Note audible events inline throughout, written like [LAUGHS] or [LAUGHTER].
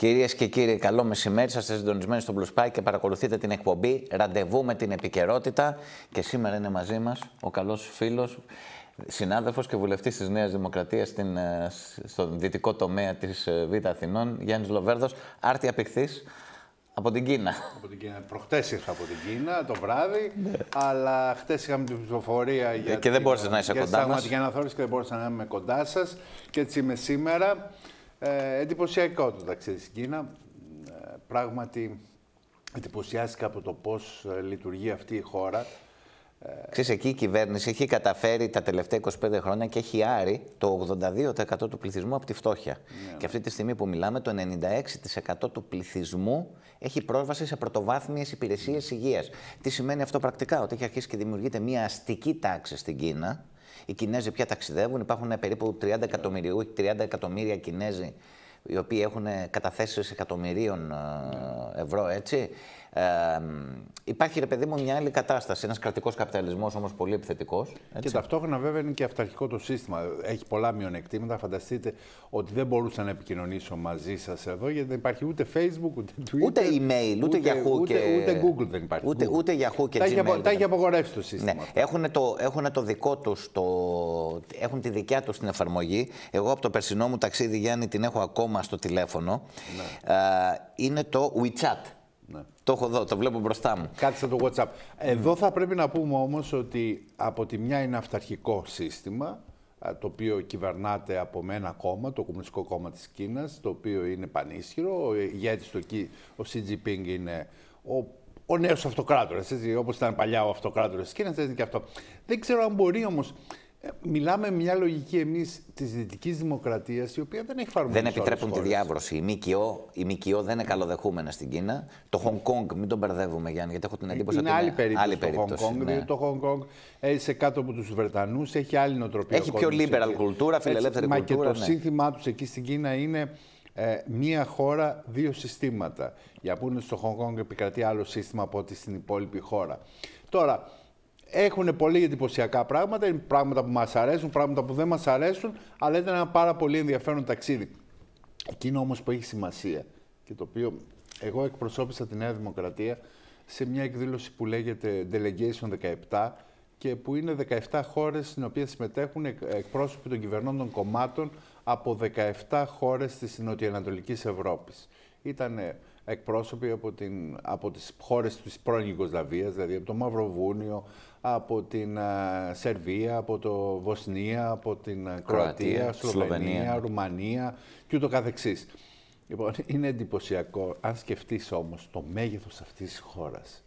Κυρίες και κύριοι, καλό μεσημέρι. Είστε συντονισμένοι στο Blue Spike και παρακολουθείτε την εκπομπή Ραντεβού με την επικαιρότητα. Και σήμερα είναι μαζί μας ο καλός φίλος, συνάδελφος και βουλευτής της Νέας Δημοκρατίας στον δυτικό τομέα της Β' Αθηνών, Γιάννης Λοβέρδος, άρτη απειχθή. Από την Κίνα. Από την Κίνα. Προχτές ήρθα από την Κίνα το βράδυ, αλλά χτες είχαμε την ψηφοφορία για. Και δεν μπόρεσε να είσαι κοντά μας. Για αναθεώρηση και δεν μπόρεσα να είμαι κοντά σας. Και έτσι είμαι σήμερα. Ε, εντυπωσιακό το ταξίδι στην Κίνα. Ε, πράγματι εντυπωσιάστηκα από το πώς ε, λειτουργεί αυτή η χώρα. Ξέρεις, εκεί η κυβέρνηση έχει καταφέρει τα τελευταία 25 χρόνια και έχει άρει το 82% του πληθυσμού από τη φτώχεια. Ναι. Και αυτή τη στιγμή που μιλάμε, το 96% του πληθυσμού έχει πρόσβαση σε πρωτοβάθμιες υπηρεσίες υγείας. Τι σημαίνει αυτό πρακτικά, ότι έχει αρχίσει και δημιουργείται μια αστική τάξη στην Κίνα, οι Κινέζοι πια ταξιδεύουν. Υπάρχουν περίπου 30 εκατομμύρια, 30 εκατομμύρια Κινέζοι οι οποίοι έχουν καταθέσεις εκατομμυρίων ε, ευρώ, έτσι. Ε, υπάρχει, ρε παιδί μου, μια άλλη κατάσταση. Ένας κρατικός καπιταλισμός όμως πολύ επιθετικός. Και ταυτόχρονα, βέβαια, είναι και αυταρχικό το σύστημα. Έχει πολλά μειονεκτήματα. Φανταστείτε ότι δεν μπορούσα να επικοινωνήσω μαζί σας εδώ, γιατί δεν υπάρχει ούτε Facebook, ούτε Twitter. Ούτε email, ούτε, Yahoo. Ούτε, και... ούτε Google δεν υπάρχει. Ούτε, Google. ούτε Yahoo και τα Gmail. τα έχει απογορεύσει το σύστημα. Ναι. Έχουν, το, έχουν το δικό τους, το... έχουν τη δικιά τους την εφαρμογή. Εγώ από το περσινό μου ταξίδι, Γιάννη, την έχω ακόμα στο τηλέφωνο. Ναι. Ε, είναι το WeChat. Ναι. Το έχω εδώ, το βλέπω μπροστά μου. Κάτι στο WhatsApp. Εδώ θα πρέπει να πούμε όμως ότι από τη μια είναι αυταρχικό σύστημα, το οποίο κυβερνάται από ένα κόμμα, το Κομμουνιστικό Κόμμα της Κίνας, το οποίο είναι πανίσχυρο. Ο ηγέτης του εκεί, ο Xi Jinping, είναι ο, ο νέος αυτοκράτορας, όπως ήταν παλιά ο αυτοκράτορας της Κίνας, έτσι και αυτό. Δεν ξέρω αν μπορεί όμως ε, μιλάμε μια λογική εμείς της δυτικής δημοκρατίας, η οποία δεν έχει εφαρμοστεί. Δεν επιτρέπουν τη διάβρωση. Οι ΜΚΟ, οι ΜΚΟ δεν είναι καλοδεχούμενα στην Κίνα. Το Χονγκ Κόνγκ, μην τον μπερδεύουμε Γιάννη, γιατί έχω την εντύπωση ότι είναι άλλη περίπτωση. Άλλη περίπτωση το Χονγκ Κόνγκ, ναι. το Χονγκ Κόνγκ έζησε κάτω από τους Βρετανούς, έχει άλλη νοοτροπία. Έχει πιο liberal κουλτούρα, φιλελεύθερη Έτσι, κουλτούρα. Μα και το ναι. σύνθημά τους εκεί στην Κίνα είναι ε, μία χώρα, δύο συστήματα. Για που είναι στο Χονγκ Κόνγκ επικρατεί άλλο σύστημα από ό,τι στην υπόλοιπη χώρα. Τώρα, έχουν πολύ εντυπωσιακά πράγματα, είναι πράγματα που μας αρέσουν, πράγματα που δεν μας αρέσουν, αλλά ήταν ένα πάρα πολύ ενδιαφέρον ταξίδι. Εκείνο όμως που έχει σημασία και το οποίο εγώ εκπροσώπησα τη Νέα Δημοκρατία σε μια εκδήλωση που λέγεται Delegation 17 και που είναι 17 χώρες στις οποίες συμμετέχουν εκπρόσωποι των κυβερνών κομμάτων από 17 χώρες της Νοτιοανατολικής Ευρώπης. Ήταν εκπρόσωποι από, την, από τις χώρες της πρώην Ιγκοσλαβίας, δηλαδή από το Μαυροβούνιο, από την Σερβία, από το Βοσνία, από την Κροατία, Σλοβενία, Ρουμανία και ούτω καθεξής. Λοιπόν, είναι εντυπωσιακό, αν σκεφτείς όμως το μέγεθος αυτής της χώρας.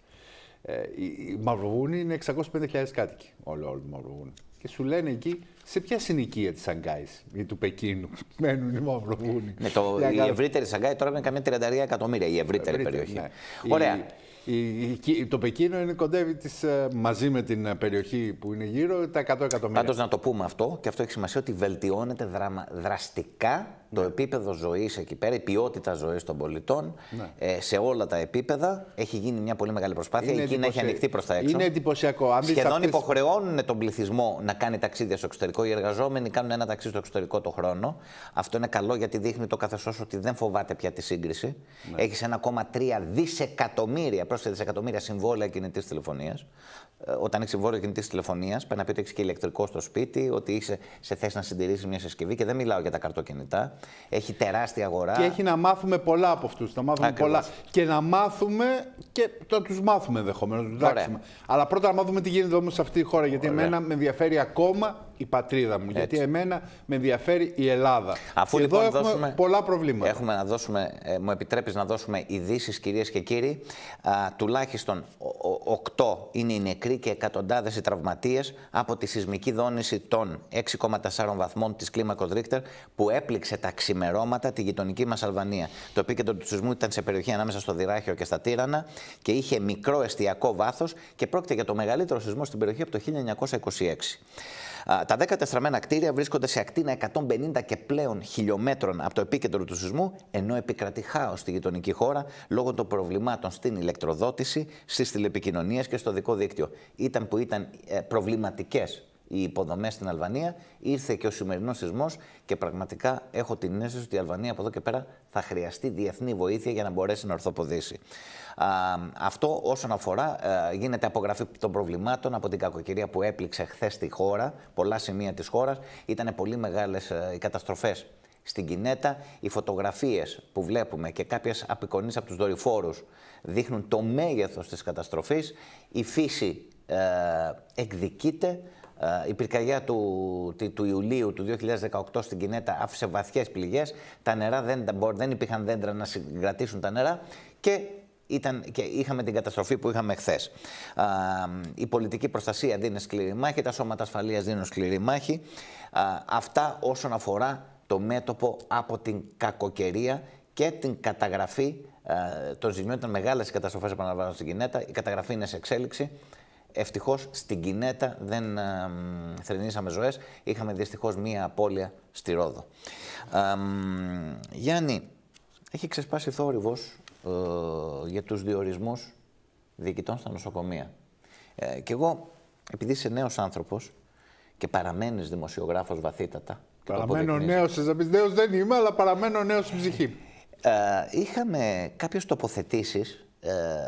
Ε, η, η Μαυροβούνη είναι 650.000 κάτοικοι, όλο, όλο το Μαυροβούνι. Και σου λένε εκεί σε ποια συνοικία της Σαγκάη ή του Πεκίνου [LAUGHS] μένουν οι Μαυροβούνοι. Ναι, το, η ευρύτερη Σαγκάη τώρα είναι καμία 33 εκατομμύρια, η ευρύτερη, περιοχή. Ναι. Ωραία. Η, το Πεκίνο είναι κοντεύει τις, ε, μαζί με την ε, περιοχή που είναι γύρω τα 100 εκατομμύρια. Πάντως να το πούμε αυτό και αυτό έχει σημασία ότι βελτιώνεται δραμα, δραστικά το ναι. επίπεδο ζωής εκεί πέρα, η ποιότητα ζωής των πολιτών ναι. ε, σε όλα τα επίπεδα. Έχει γίνει μια πολύ μεγάλη προσπάθεια. Είναι η Κίνα έχει ανοιχτεί προς τα έξω. Είναι εντυπωσιακό. Αν Σχεδόν αυτές... υποχρεώνουν τον πληθυσμό να κάνει ταξίδια στο εξωτερικό. Οι εργαζόμενοι κάνουν ένα ταξίδι στο εξωτερικό το χρόνο. Αυτό είναι καλό γιατί δείχνει το καθεστώς ότι δεν φοβάται πια τη σύγκριση. Ναι. Έχεις 1,3 δισεκατομμύρια, πρόσθετα δισεκατομμύρια συμβόλαια κινητής τηλεφωνίας. Ε, όταν έχει συμβόλαιο κινητή τηλεφωνίας, πρέπει να πει ότι έχεις και ηλεκτρικό στο σπίτι, ότι είσαι σε θέση να συντηρήσεις μια συσκευή και δεν μιλάω για τα καρτοκινητά. Έχει τεράστια αγορά. Και έχει να μάθουμε πολλά από αυτούς. Να μάθουμε πολλά. Και να μάθουμε και το τους μάθουμε ενδεχομένως. Αλλά πρώτα να μάθουμε τι γίνεται όμως σε αυτή τη χώρα. Γιατί Ωραία. εμένα με ενδιαφέρει ακόμα η πατρίδα μου. Έτσι. Γιατί εμένα με ενδιαφέρει η Ελλάδα. Αφού και λοιπόν εδώ έχουμε δώσουμε, πολλά προβλήματα. Έχουμε να δώσουμε, ε, μου επιτρέπεις να δώσουμε ειδήσεις, κυρίες και κύριοι. Α, τουλάχιστον 8 είναι οι νεκροί και εκατοντάδες οι τραυματίες από τη σεισμική δόνηση των 6,4 βαθμών της κλίμακος Ρίχτερ που έπληξε τα ξημερώματα τη γειτονική μας Αλβανία. Το επίκεντρο του σεισμού ήταν σε περιοχή ανάμεσα στο Δυράχιο και στα Τύρανα και είχε μικρό εστιακό βάθος και πρόκειται για το μεγαλύτερο σεισμό στην περιοχή από το 1926. Τα 10 τεστραμμένα κτίρια βρίσκονται σε ακτίνα 150 και πλέον χιλιόμετρων από το επίκεντρο του σεισμού, ενώ επικρατεί χάος στη γειτονική χώρα λόγω των προβλημάτων στην ηλεκτροδότηση, στις τηλεπικοινωνίες και στο δικό δίκτυο. Ήταν που ήταν ε, προβληματικές οι υποδομές στην Αλβανία. Ήρθε και ο σημερινός σεισμός και πραγματικά έχω την αίσθηση ότι η Αλβανία από εδώ και πέρα θα χρειαστεί διεθνή βοήθεια για να μπορέσει να ορθοποδήσει. Α, αυτό όσον αφορά, ε, γίνεται απογραφή των προβλημάτων από την κακοκαιρία που έπληξε χθες τη χώρα, πολλά σημεία της χώρας. Ήταν πολύ μεγάλες οι καταστροφές στην Κινέτα. Οι φωτογραφίες που βλέπουμε και κάποιες απεικονίσεις από τους δορυφόρους δείχνουν το μέγεθος της καταστροφής. Η φύση ε, εκδικείται. Ε, η πυρκαγιά του, του Ιουλίου του 2018 στην Κινέτα άφησε βαθιές πληγές. Τα νερά δεν, δεν υπήρχαν δέντρα να συγκρατήσουν τα νερά και ήταν, και είχαμε την καταστροφή που είχαμε χθες. Η πολιτική προστασία δίνει σκληρή μάχη, τα σώματα ασφαλείας δίνουν σκληρή μάχη. αυτά όσον αφορά το μέτωπο από την κακοκαιρία και την καταγραφή ε, των ζημιών. Ήταν μεγάλες οι καταστροφές, επαναλαμβάνω, στην Κινέτα. Η καταγραφή είναι σε εξέλιξη. Ευτυχώς στην Κινέτα δεν ε, θρυνήσαμε ζωές. Είχαμε δυστυχώς μία απώλεια στη Ρόδο. Ε, Γιάννη, έχει ξεσπάσει θόρυβος ε, για τους διορισμούς διοικητών στα νοσοκομεία. Ε, και εγώ, επειδή είσαι νέος άνθρωπος και παραμένεις δημοσιογράφος βαθύτατα, Παραμένω νέος, να πεις νέος δεν είμαι, αλλά παραμένω νέος στην ψυχή. Ε, είχαμε κάποιες τοποθετήσεις ε,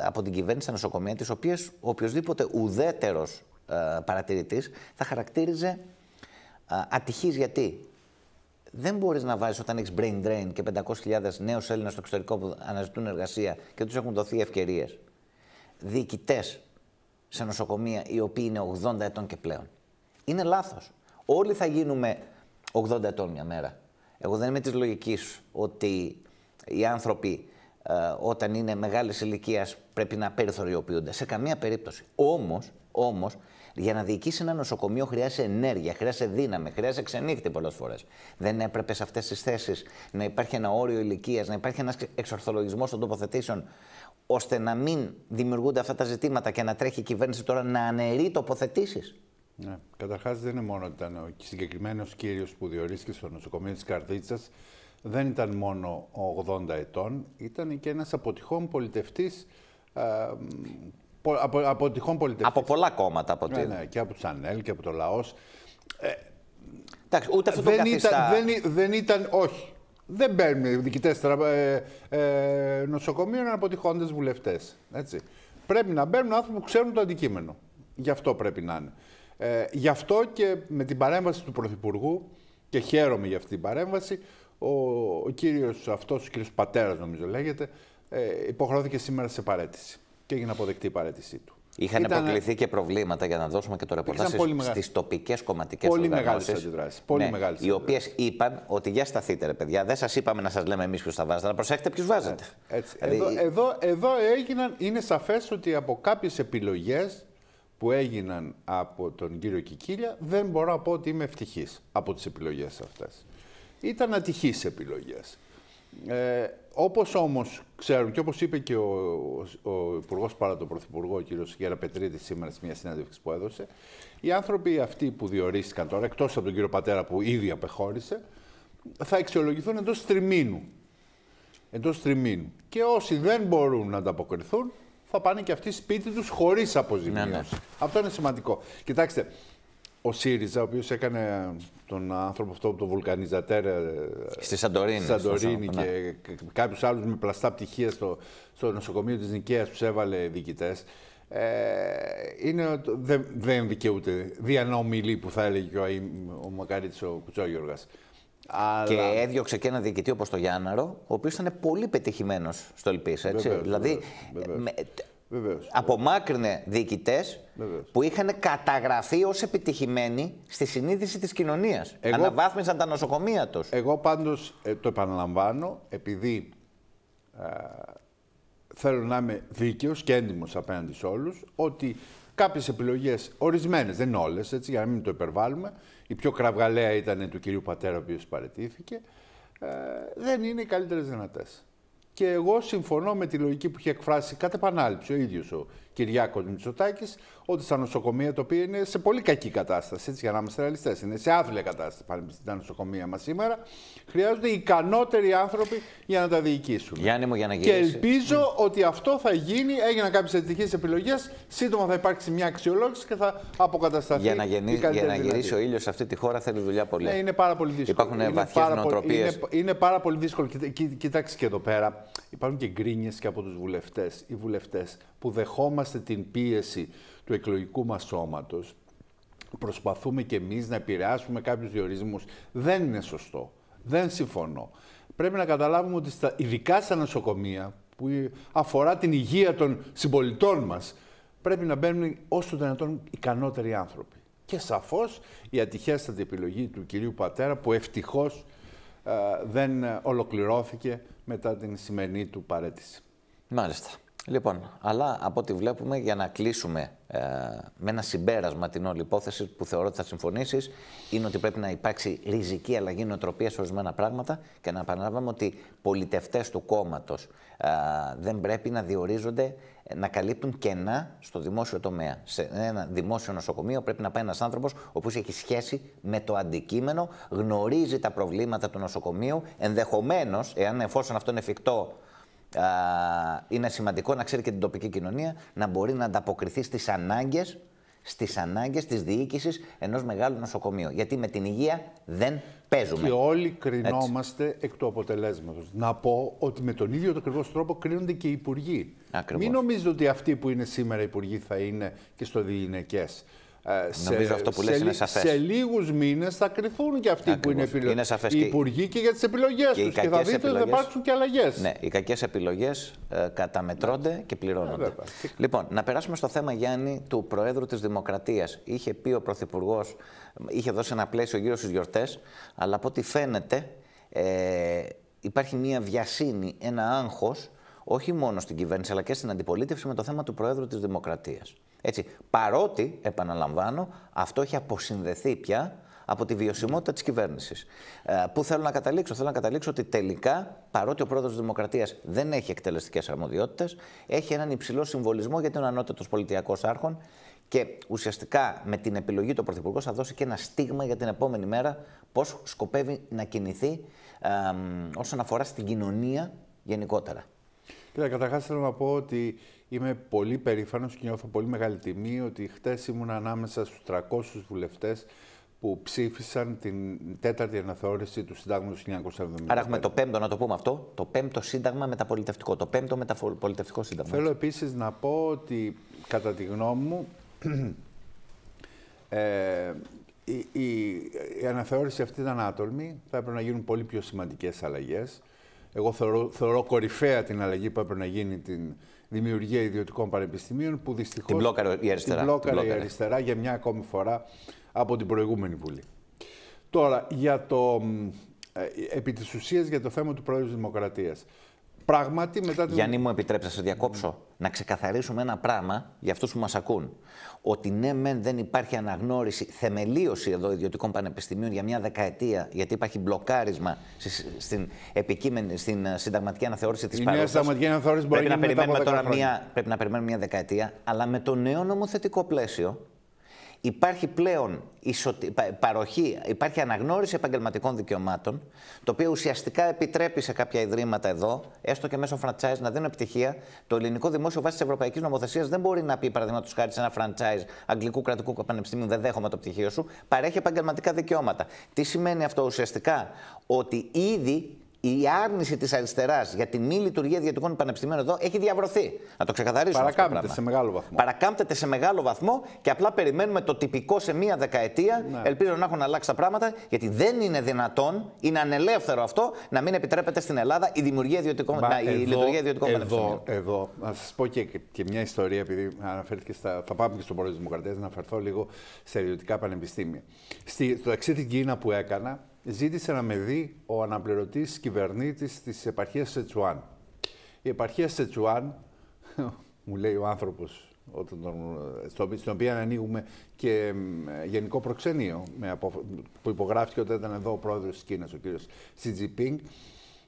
από την κυβέρνηση στα νοσοκομεία, τι οποίε ο οποιοδήποτε ουδέτερος ε, παρατηρητής θα χαρακτήριζε ε, ατυχής. Γιατί δεν μπορείς να βάζεις όταν έχεις brain drain και 500.000 νέους Έλληνες στο εξωτερικό που αναζητούν εργασία και τους έχουν δοθεί ευκαιρίες. Διοικητές σε νοσοκομεία οι οποίοι είναι 80 ετών και πλέον. Είναι λάθος. Όλοι θα γίνουμε 80 ετών μια μέρα. Εγώ δεν είμαι της λογικής ότι οι άνθρωποι ε, όταν είναι μεγάλης ηλικίας πρέπει να περιθωριοποιούνται. Σε καμία περίπτωση. Όμως, όμως, για να διοικήσει ένα νοσοκομείο χρειάζεται ενέργεια, χρειάζεται δύναμη, χρειάζεται ξενύχτη πολλές φορές. Δεν έπρεπες σε αυτές τις θέσεις να υπάρχει ένα όριο ηλικίας, να υπάρχει ένας εξορθολογισμός των τοποθετήσεων, ώστε να μην δημιουργούνται αυτά τα ζητήματα και να τρέχει η κυβέρνηση τώρα να αναιρεί τοποθετήσεις. Ναι. Καταρχάς, δεν είναι μόνο ότι ήταν ο συγκεκριμένος κύριος που διορίστηκε στο νοσοκομείο της Καρδίτσας, δεν ήταν μόνο 80 ετών, ήταν και ένας αποτυχών πολιτευτής. Από, από, πολιτευτής. από πολλά κόμματα από ναι, ναι, και από τους ΑΝΕΛ και από το λαός. Ε, Εντάξει, ούτε αυτό δεν, το ήταν, δεν, δεν ήταν, όχι. Δεν παίρνουν διοικητές ε, ε, νοσοκομείων αποτυχώντε βουλευτές. Πρέπει να μπαίνουν άνθρωποι που ξέρουν το αντικείμενο. Γι' αυτό πρέπει να είναι. Ε, γι' αυτό και με την παρέμβαση του Πρωθυπουργού, και χαίρομαι για αυτή την παρέμβαση, ο, ο κύριος αυτός, ο κύριος Πατέρας νομίζω λέγεται, ε, υποχρεώθηκε σήμερα σε παρέτηση και έγινε αποδεκτή η παρέτησή του. Είχαν Ήταν... αποκληθεί και προβλήματα για να δώσουμε και το ρεπορτάζ στις τοπικές κομματικές οργανώσει. Πολύ μεγάλες αντιδράσεις. Πολύ ναι, μεγάλες οι οποίες είπαν ότι για σταθείτε, ρε παιδιά. Δεν σας είπαμε να σας λέμε εμείς ποιου θα βάζετε, αλλά προσέχετε ποιους βάζετε. Έτσι. Δηλαδή... Εδώ, εδώ, εδώ έγιναν, είναι σαφές ότι από κάποιες επιλογές που έγιναν από τον κύριο Κικίλια, δεν μπορώ να πω ότι είμαι ευτυχής από τις επιλογές αυτές. Ήταν ατυχείς επιλογές. Ε, όπως όμως ξέρουν και όπως είπε και ο, ο, ο Υπουργός παρά τον Πρωθυπουργό, ο κύριος Γεραπετρίδης σήμερα σε μια συνέντευξη που έδωσε, οι άνθρωποι αυτοί που διορίστηκαν τώρα, εκτός από τον κύριο Πατέρα που ήδη απεχώρησε, θα αξιολογηθούν εντός τριμήνου. Εντός τριμήνου. Και όσοι δεν μπορούν να ανταποκριθούν, θα πάνε και αυτοί σπίτι τους χωρίς αποζημίωση. Ναι, ναι. Αυτό είναι σημαντικό. Κοιτάξτε, ο ΣΥΡΙΖΑ, ο οποίος έκανε τον άνθρωπο αυτό, τον βουλκανιζατέρ. Ε, στη Σαντορίνη. Στη Σαντορίνη και ναι. κάποιους άλλους με πλαστά πτυχία στο, στο νοσοκομείο της Νικαίας τους έβαλε διοικητές. Ε, είναι, δεν, δεν δικαιούται διανομιλή που θα έλεγε και ο, ο Μακαρίτης ο Κουτσόγιοργας. Αλλά... Και έδιωξε και ένα διοικητή όπως το Γιάνναρο, ο οποίος ήταν πολύ πετυχημένος στο ΕΛΠΙΣ. δηλαδή, βεβαίως. Με, Βεβαίως. απομάκρυνε διοικητές που είχαν καταγραφεί ως επιτυχημένοι στη συνείδηση της κοινωνίας. Εγώ... Αναβάθμισαν τα νοσοκομεία τους. Εγώ πάντως ε, το επαναλαμβάνω, επειδή ε, θέλω να είμαι δίκαιος και έντιμος απέναντι σε όλους, ότι κάποιες επιλογές, ορισμένες, δεν είναι όλε, για να μην το υπερβάλλουμε, η πιο κραυγαλαία ήταν του κυρίου Πατέρα, ο οποίος παρετήθηκε, ε, δεν είναι οι καλύτερες δυνατές. Και εγώ συμφωνώ με τη λογική που είχε εκφράσει κατά επανάληψη ο ίδιος ο Κυριάκος Μητσοτάκης, ότι στα νοσοκομεία τα οποία είναι σε πολύ κακή κατάσταση, έτσι, για να είμαστε ρεαλιστές, είναι σε άθλια κατάσταση πάλι στα νοσοκομεία μας σήμερα, χρειάζονται ικανότεροι άνθρωποι για να τα διοικήσουν. Γιάννη μου, για να Και ελπίζω ότι αυτό θα γίνει. Έγιναν κάποιες ευτυχεί επιλογές. Σύντομα θα υπάρξει μια αξιολόγηση και θα αποκατασταθεί. Για να, γεννή, η για καλύτερη να γυρίσει δυνατή. ο ήλιος σε αυτή τη χώρα θέλει δουλειά πολύ. Ναι, είναι πάρα πολύ δύσκολο. Υπάρχουν είναι βαθιές πάρα πολύ- νοοτροπίες. Είναι, είναι πάρα πολύ δύσκολο. Κοίτα- κοί- Κοιτάξτε και εδώ πέρα. Υπάρχουν και γκρίνιες και από τους βουλευτές. Οι βουλευτές που δεχόμαστε την πίεση του εκλογικού μας σώματος. Προσπαθούμε και εμείς να επηρεάσουμε κάποιους διορισμούς. Δεν είναι σωστό. Δεν συμφωνώ. Πρέπει να καταλάβουμε ότι στα, ειδικά στα νοσοκομεία, που αφορά την υγεία των συμπολιτών μας, πρέπει να μπαίνουν όσο το δυνατόν ικανότεροι άνθρωποι. Και σαφώς η ατυχέστατη επιλογή του κυρίου Πατέρα που ευτυχώς ε, δεν ε, ολοκληρώθηκε μετά την σημερινή του παρέτηση. Μάλιστα. Λοιπόν, αλλά από ό,τι βλέπουμε, για να κλείσουμε ε, με ένα συμπέρασμα την όλη υπόθεση που θεωρώ ότι θα συμφωνήσεις, είναι ότι πρέπει να υπάρξει ριζική αλλαγή νοοτροπίας σε ορισμένα πράγματα και να επαναλάβουμε ότι πολιτευτές του κόμματος δεν πρέπει να διορίζονται ε, να καλύπτουν κενά στο δημόσιο τομέα. Σε ένα δημόσιο νοσοκομείο πρέπει να πάει ένας άνθρωπος ο οποίος έχει σχέση με το αντικείμενο, γνωρίζει τα προβλήματα του νοσοκομείου, ενδεχομένως, εάν εφόσον αυτό είναι εφικτό, α, είναι σημαντικό να ξέρει και την τοπική κοινωνία να μπορεί να ανταποκριθεί στις ανάγκες στις ανάγκες της διοίκησης ενός μεγάλου νοσοκομείου. Γιατί με την υγεία δεν παίζουμε. Και όλοι κρινόμαστε εκ του αποτελέσματος. Να πω ότι με τον ίδιο το ακριβώς τρόπο κρίνονται και οι υπουργοί. Ακριβώς. Μην νομίζετε ότι αυτοί που είναι σήμερα υπουργοί θα είναι και στο διηνεκές. Ε, Νομίζω αυτό που λες σε, είναι λι- σαφές. Σε λίγους μήνες θα κρυθούν και αυτοί που είναι, Ακριβώς. επιλο... Είναι σαφές οι και- υπουργοί και για τις επιλογές και οι τους. Και θα κακές δείτε ότι θα επιλογές- υπάρξουν και αλλαγές. Ναι, οι κακές επιλογές ε, καταμετρώνται και πληρώνονται. Ε, βέβαια. λοιπόν, να περάσουμε στο θέμα, Γιάννη, του Προέδρου της Δημοκρατίας. Είχε πει ο Πρωθυπουργός, είχε δώσει ένα πλαίσιο γύρω στις γιορτές, αλλά από ό,τι φαίνεται ε, υπάρχει μια βιασύνη, ένα άγχος, όχι μόνο στην κυβέρνηση, αλλά και στην αντιπολίτευση με το θέμα του Προέδρου της Δημοκρατίας. Έτσι, παρότι, επαναλαμβάνω, αυτό έχει αποσυνδεθεί πια από τη βιωσιμότητα της κυβέρνησης. Ε, πού θέλω να καταλήξω, θέλω να καταλήξω ότι τελικά, παρότι ο πρόεδρος της Δημοκρατίας δεν έχει εκτελεστικές αρμοδιότητες, έχει έναν υψηλό συμβολισμό γιατί είναι ο ανώτατος πολιτιακός άρχον και ουσιαστικά με την επιλογή του Πρωθυπουργό θα δώσει και ένα στίγμα για την επόμενη μέρα πώς σκοπεύει να κινηθεί ε, όσον αφορά στην κοινωνία γενικότερα. Κοίτα, καταρχάς θέλω να πω ότι είμαι πολύ περήφανος και νιώθω πολύ μεγάλη τιμή ότι χτες ήμουν ανάμεσα στους 300 βουλευτές που ψήφισαν την τέταρτη αναθεώρηση του Συντάγματος του 1970. Άρα έχουμε το πέμπτο, να το πούμε αυτό, το πέμπτο σύνταγμα μεταπολιτευτικό. Το πέμπτο μεταπολιτευτικό σύνταγμα. Θέλω επίσης να πω ότι κατά τη γνώμη μου [CLEARS THROAT] ε, η, η, η αναθεώρηση αυτή ήταν άτολμη. Θα έπρεπε να γίνουν πολύ πιο σημαντικές αλλαγές. Εγώ θεωρώ, θεωρώ κορυφαία την αλλαγή που έπρεπε να γίνει την δημιουργία ιδιωτικών πανεπιστημίων που δυστυχώς Την μπλόκαρε η αριστερά. την μπλόκαρε Την η μπλόκαρε. αριστερά για μια ακόμη φορά από την προηγούμενη Βουλή. Τώρα, για το, μ, ε, επί της ουσίας για το θέμα του Πρόεδρου της Δημοκρατίας. Πράγματι, μετά την... Γιάννη μου επιτρέψα, σε διακόψω. Να ξεκαθαρίσουμε ένα πράγμα για αυτούς που μας ακούν. Ότι ναι, μεν δεν υπάρχει αναγνώριση, θεμελίωση εδώ ιδιωτικών πανεπιστημίων για μια δεκαετία, γιατί υπάρχει μπλοκάρισμα στη- στην, επικείμενη, στην ε, συνταγματική αναθεώρηση της Η νέα παρούσα. συνταγματική αναθεώρηση μπορεί Πρέπει, να να γίνει μετά από περιμένουμε 10 τώρα χρόνια. μια, πρέπει να περιμένουμε μια δεκαετία, αλλά με το νέο νομοθετικό πλαίσιο υπάρχει πλέον ισοτι... πα- παροχή, υπάρχει αναγνώριση επαγγελματικών δικαιωμάτων, το οποίο ουσιαστικά επιτρέπει σε κάποια ιδρύματα εδώ, έστω και μέσω franchise, να δίνουν επιτυχία. Το ελληνικό δημόσιο βάσει της ευρωπαϊκής νομοθεσίας δεν μπορεί να πει, παραδείγματος χάρη, σε ένα franchise αγγλικού κρατικού πανεπιστημίου, δεν δέχομαι το πτυχίο σου, παρέχει επαγγελματικά δικαιώματα. Τι σημαίνει αυτό ουσιαστικά, ότι ήδη η άρνηση της αριστεράς για τη μη λειτουργία ιδιωτικών πανεπιστημίων εδώ έχει διαβρωθεί. Να το ξεκαθαρίσουμε. αυτό το Παρακάμπτεται πράγμα. σε μεγάλο βαθμό. Παρακάμπτεται σε μεγάλο βαθμό και απλά περιμένουμε το τυπικό σε μία δεκαετία. Ναι. Ελπίζω να έχουν αλλάξει τα πράγματα, γιατί δεν είναι δυνατόν, είναι ανελεύθερο αυτό, να μην επιτρέπεται στην Ελλάδα η δημιουργία ιδιωτικών, Μα να- η λειτουργία ιδιωτικών εδώ, πανεπιστημίων. εδώ, να σας πω και, και μια ιστορία, επειδή αναφέρθηκε στα. Θα πάμε και στον πρόεδρο τη Δημοκρατία, να αναφερθώ λίγο στα ιδιωτικά πανεπιστήμια. Στη, στο ταξίδι στην Κίνα που έκανα, ζήτησε να με δει ο αναπληρωτής κυβερνήτης της επαρχίας Σετσουάν. Η επαρχία Σετσουάν, [LAUGHS] μου λέει ο άνθρωπος, όταν τον, στο, στην οποία ανοίγουμε και μ, γενικό προξενείο με απο- που υπογράφηκε όταν ήταν εδώ ο πρόεδρος της Κίνας, ο κύριος Σι Τζιπίνγκ,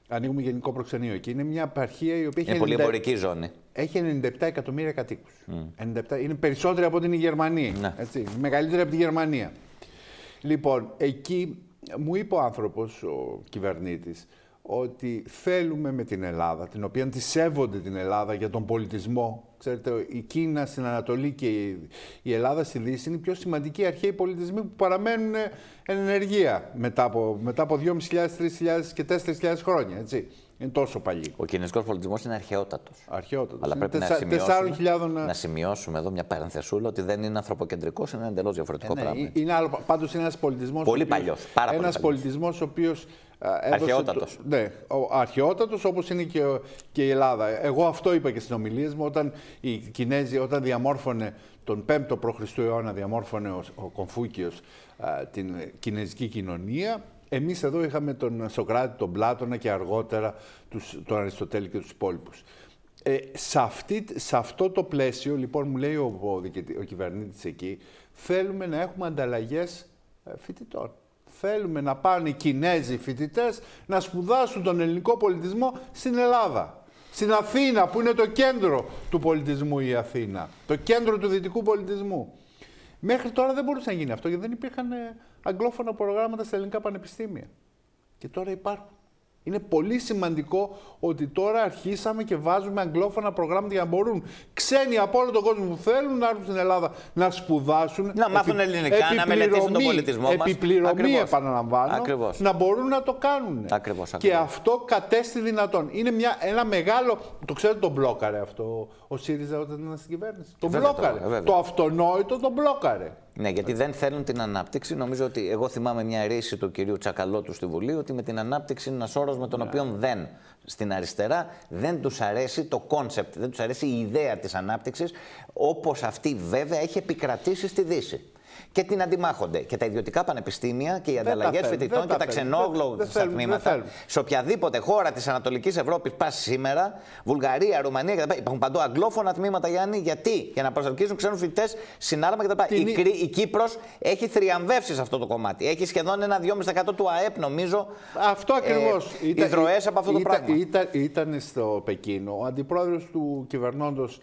ανοίγουμε γενικό προξενείο εκεί. Είναι μια επαρχία η οποία Είναι έχει, πολύ 90 εμπορική ζώνη. έχει 97 εκατομμύρια κατοίκους. 97, είναι περισσότεροι από την Γερμανία. Ναι. Έτσι, μεγαλύτερη από τη Γερμανία. Λοιπόν, εκεί μου είπε ο άνθρωπος, ο κυβερνήτης, ότι θέλουμε με την Ελλάδα, την οποία τη σέβονται την Ελλάδα για τον πολιτισμό. Ξέρετε, η Κίνα στην Ανατολή και η- η Ελλάδα στη Δύση είναι οι πιο σημαντικοί αρχαίοι πολιτισμοί που παραμένουν εν ενεργεία μετά από, μετά από 2.500, 3.000 και 4.000 χρόνια. Έτσι. Είναι τόσο παλιοί. Ο κινέζικος πολιτισμό είναι αρχαιότατος. Αρχαιότατος. Αλλά Είναι πρέπει τεσσα- να, σημειώσουμε, 4.000 να σημειώσουμε εδώ μια παρενθεσούλα ότι δεν είναι ανθρωποκεντρικός, είναι ένα εντελώς διαφορετικό Ναι, πράγμα. είναι άλλο, πάντως είναι ένας πολιτισμός... Πολύ ο οποίος- παλιός, πάρα πολύ Ένας παλιός. πολιτισμός ο οποίος... α, έδωσε Αρχαιότατος. Το, ναι, ο, αρχαιότατος όπως είναι και, ο- και η Ελλάδα. Εγώ αυτό είπα και στις ομιλίες μου όταν οι Κινέζοι, όταν διαμόρφωνε τον 5ο π.Χ. αιώνα, διαμόρφωνε ο, ο Κομφούκιος α, την κινέζικη κοινωνία, εμείς εδώ είχαμε τον Σοκράτη, τον Πλάτωνα και αργότερα τους, τον Αριστοτέλη και τους υπόλοιπους. Ε, σε, αυτή, σε αυτό το πλαίσιο, λοιπόν, μου λέει ο, ο, διοικητη- ο κυβερνήτης εκεί, θέλουμε να έχουμε ανταλλαγές ε, φοιτητών. Θέλουμε να πάνε οι Κινέζοι φοιτητές να σπουδάσουν τον ελληνικό πολιτισμό στην Ελλάδα. Στην Αθήνα, που είναι το κέντρο του πολιτισμού η Αθήνα. Το κέντρο του δυτικού πολιτισμού. Μέχρι τώρα δεν μπορούσε να γίνει αυτό, γιατί δεν υπήρχαν ε, αγγλόφωνα προγράμματα στα ελληνικά πανεπιστήμια. Και τώρα υπάρχουν. Είναι πολύ σημαντικό ότι τώρα αρχίσαμε και βάζουμε αγγλόφωνα προγράμματα για να μπορούν ξένοι από όλο τον κόσμο που θέλουν να έρθουν στην Ελλάδα να σπουδάσουν. Να μάθουν ελληνικά, να μελετήσουν τον επιπληρωμή- πολιτισμό μας. Επιπληρωμή, Ακριβώς. επαναλαμβάνω, Ακριβώς. να μπορούν να το κάνουν. Ακριβώς, Και ακριβώς. αυτό κατέστη δυνατόν. Είναι μια, ένα μεγάλο. Το ξέρετε, τον μπλόκαρε αυτό ο ΣΥΡΙΖΑ όταν ήταν στην κυβέρνηση. Τον Βέβαια το- μπλόκαρε. βέβαια. Το αυτονόητο τον μπλόκαρε. Ναι, γιατί δεν θέλουν την ανάπτυξη. Νομίζω ότι εγώ θυμάμαι μια ρήση του κυρίου Τσακαλώτου στη Βουλή ότι με την ανάπτυξη είναι ένας όρος με τον οποίο δεν στην αριστερά δεν τους αρέσει το concept, δεν τους αρέσει η ιδέα της ανάπτυξης, όπως αυτή βέβαια έχει επικρατήσει στη Δύση. Και την αντιμάχονται. Και τα ιδιωτικά πανεπιστήμια και οι τα ανταλλαγές θέλουν, φοιτητών δεν και τα τα θέλουν. Δεν- δεν ξενόγλωσσα θέλουν, δεν τμήματα. θέλουν. Σε οποιαδήποτε χώρα της Ανατολικής Ευρώπης πας σήμερα, Βουλγαρία, Ρουμανία κτλ. Υπάρχουν παντού αγγλόφωνα τμήματα, Γιάννη. Γιατί; Για να προσελκύσουν ξένους φοιτητές συνάλλαγμα κτλ. Την- Η, Κρή- η Κύπρος έχει θριαμβεύσει σε αυτό το κομμάτι. Έχει σχεδόν ένα 2,5% του ΑΕΠ, νομίζω. Αυτό ακριβώς. Ε, εισρωές από αυτό το πράγμα. Ήταν, ήταν στο Πεκίνο ο αντιπρόεδρος του κυβερνώντος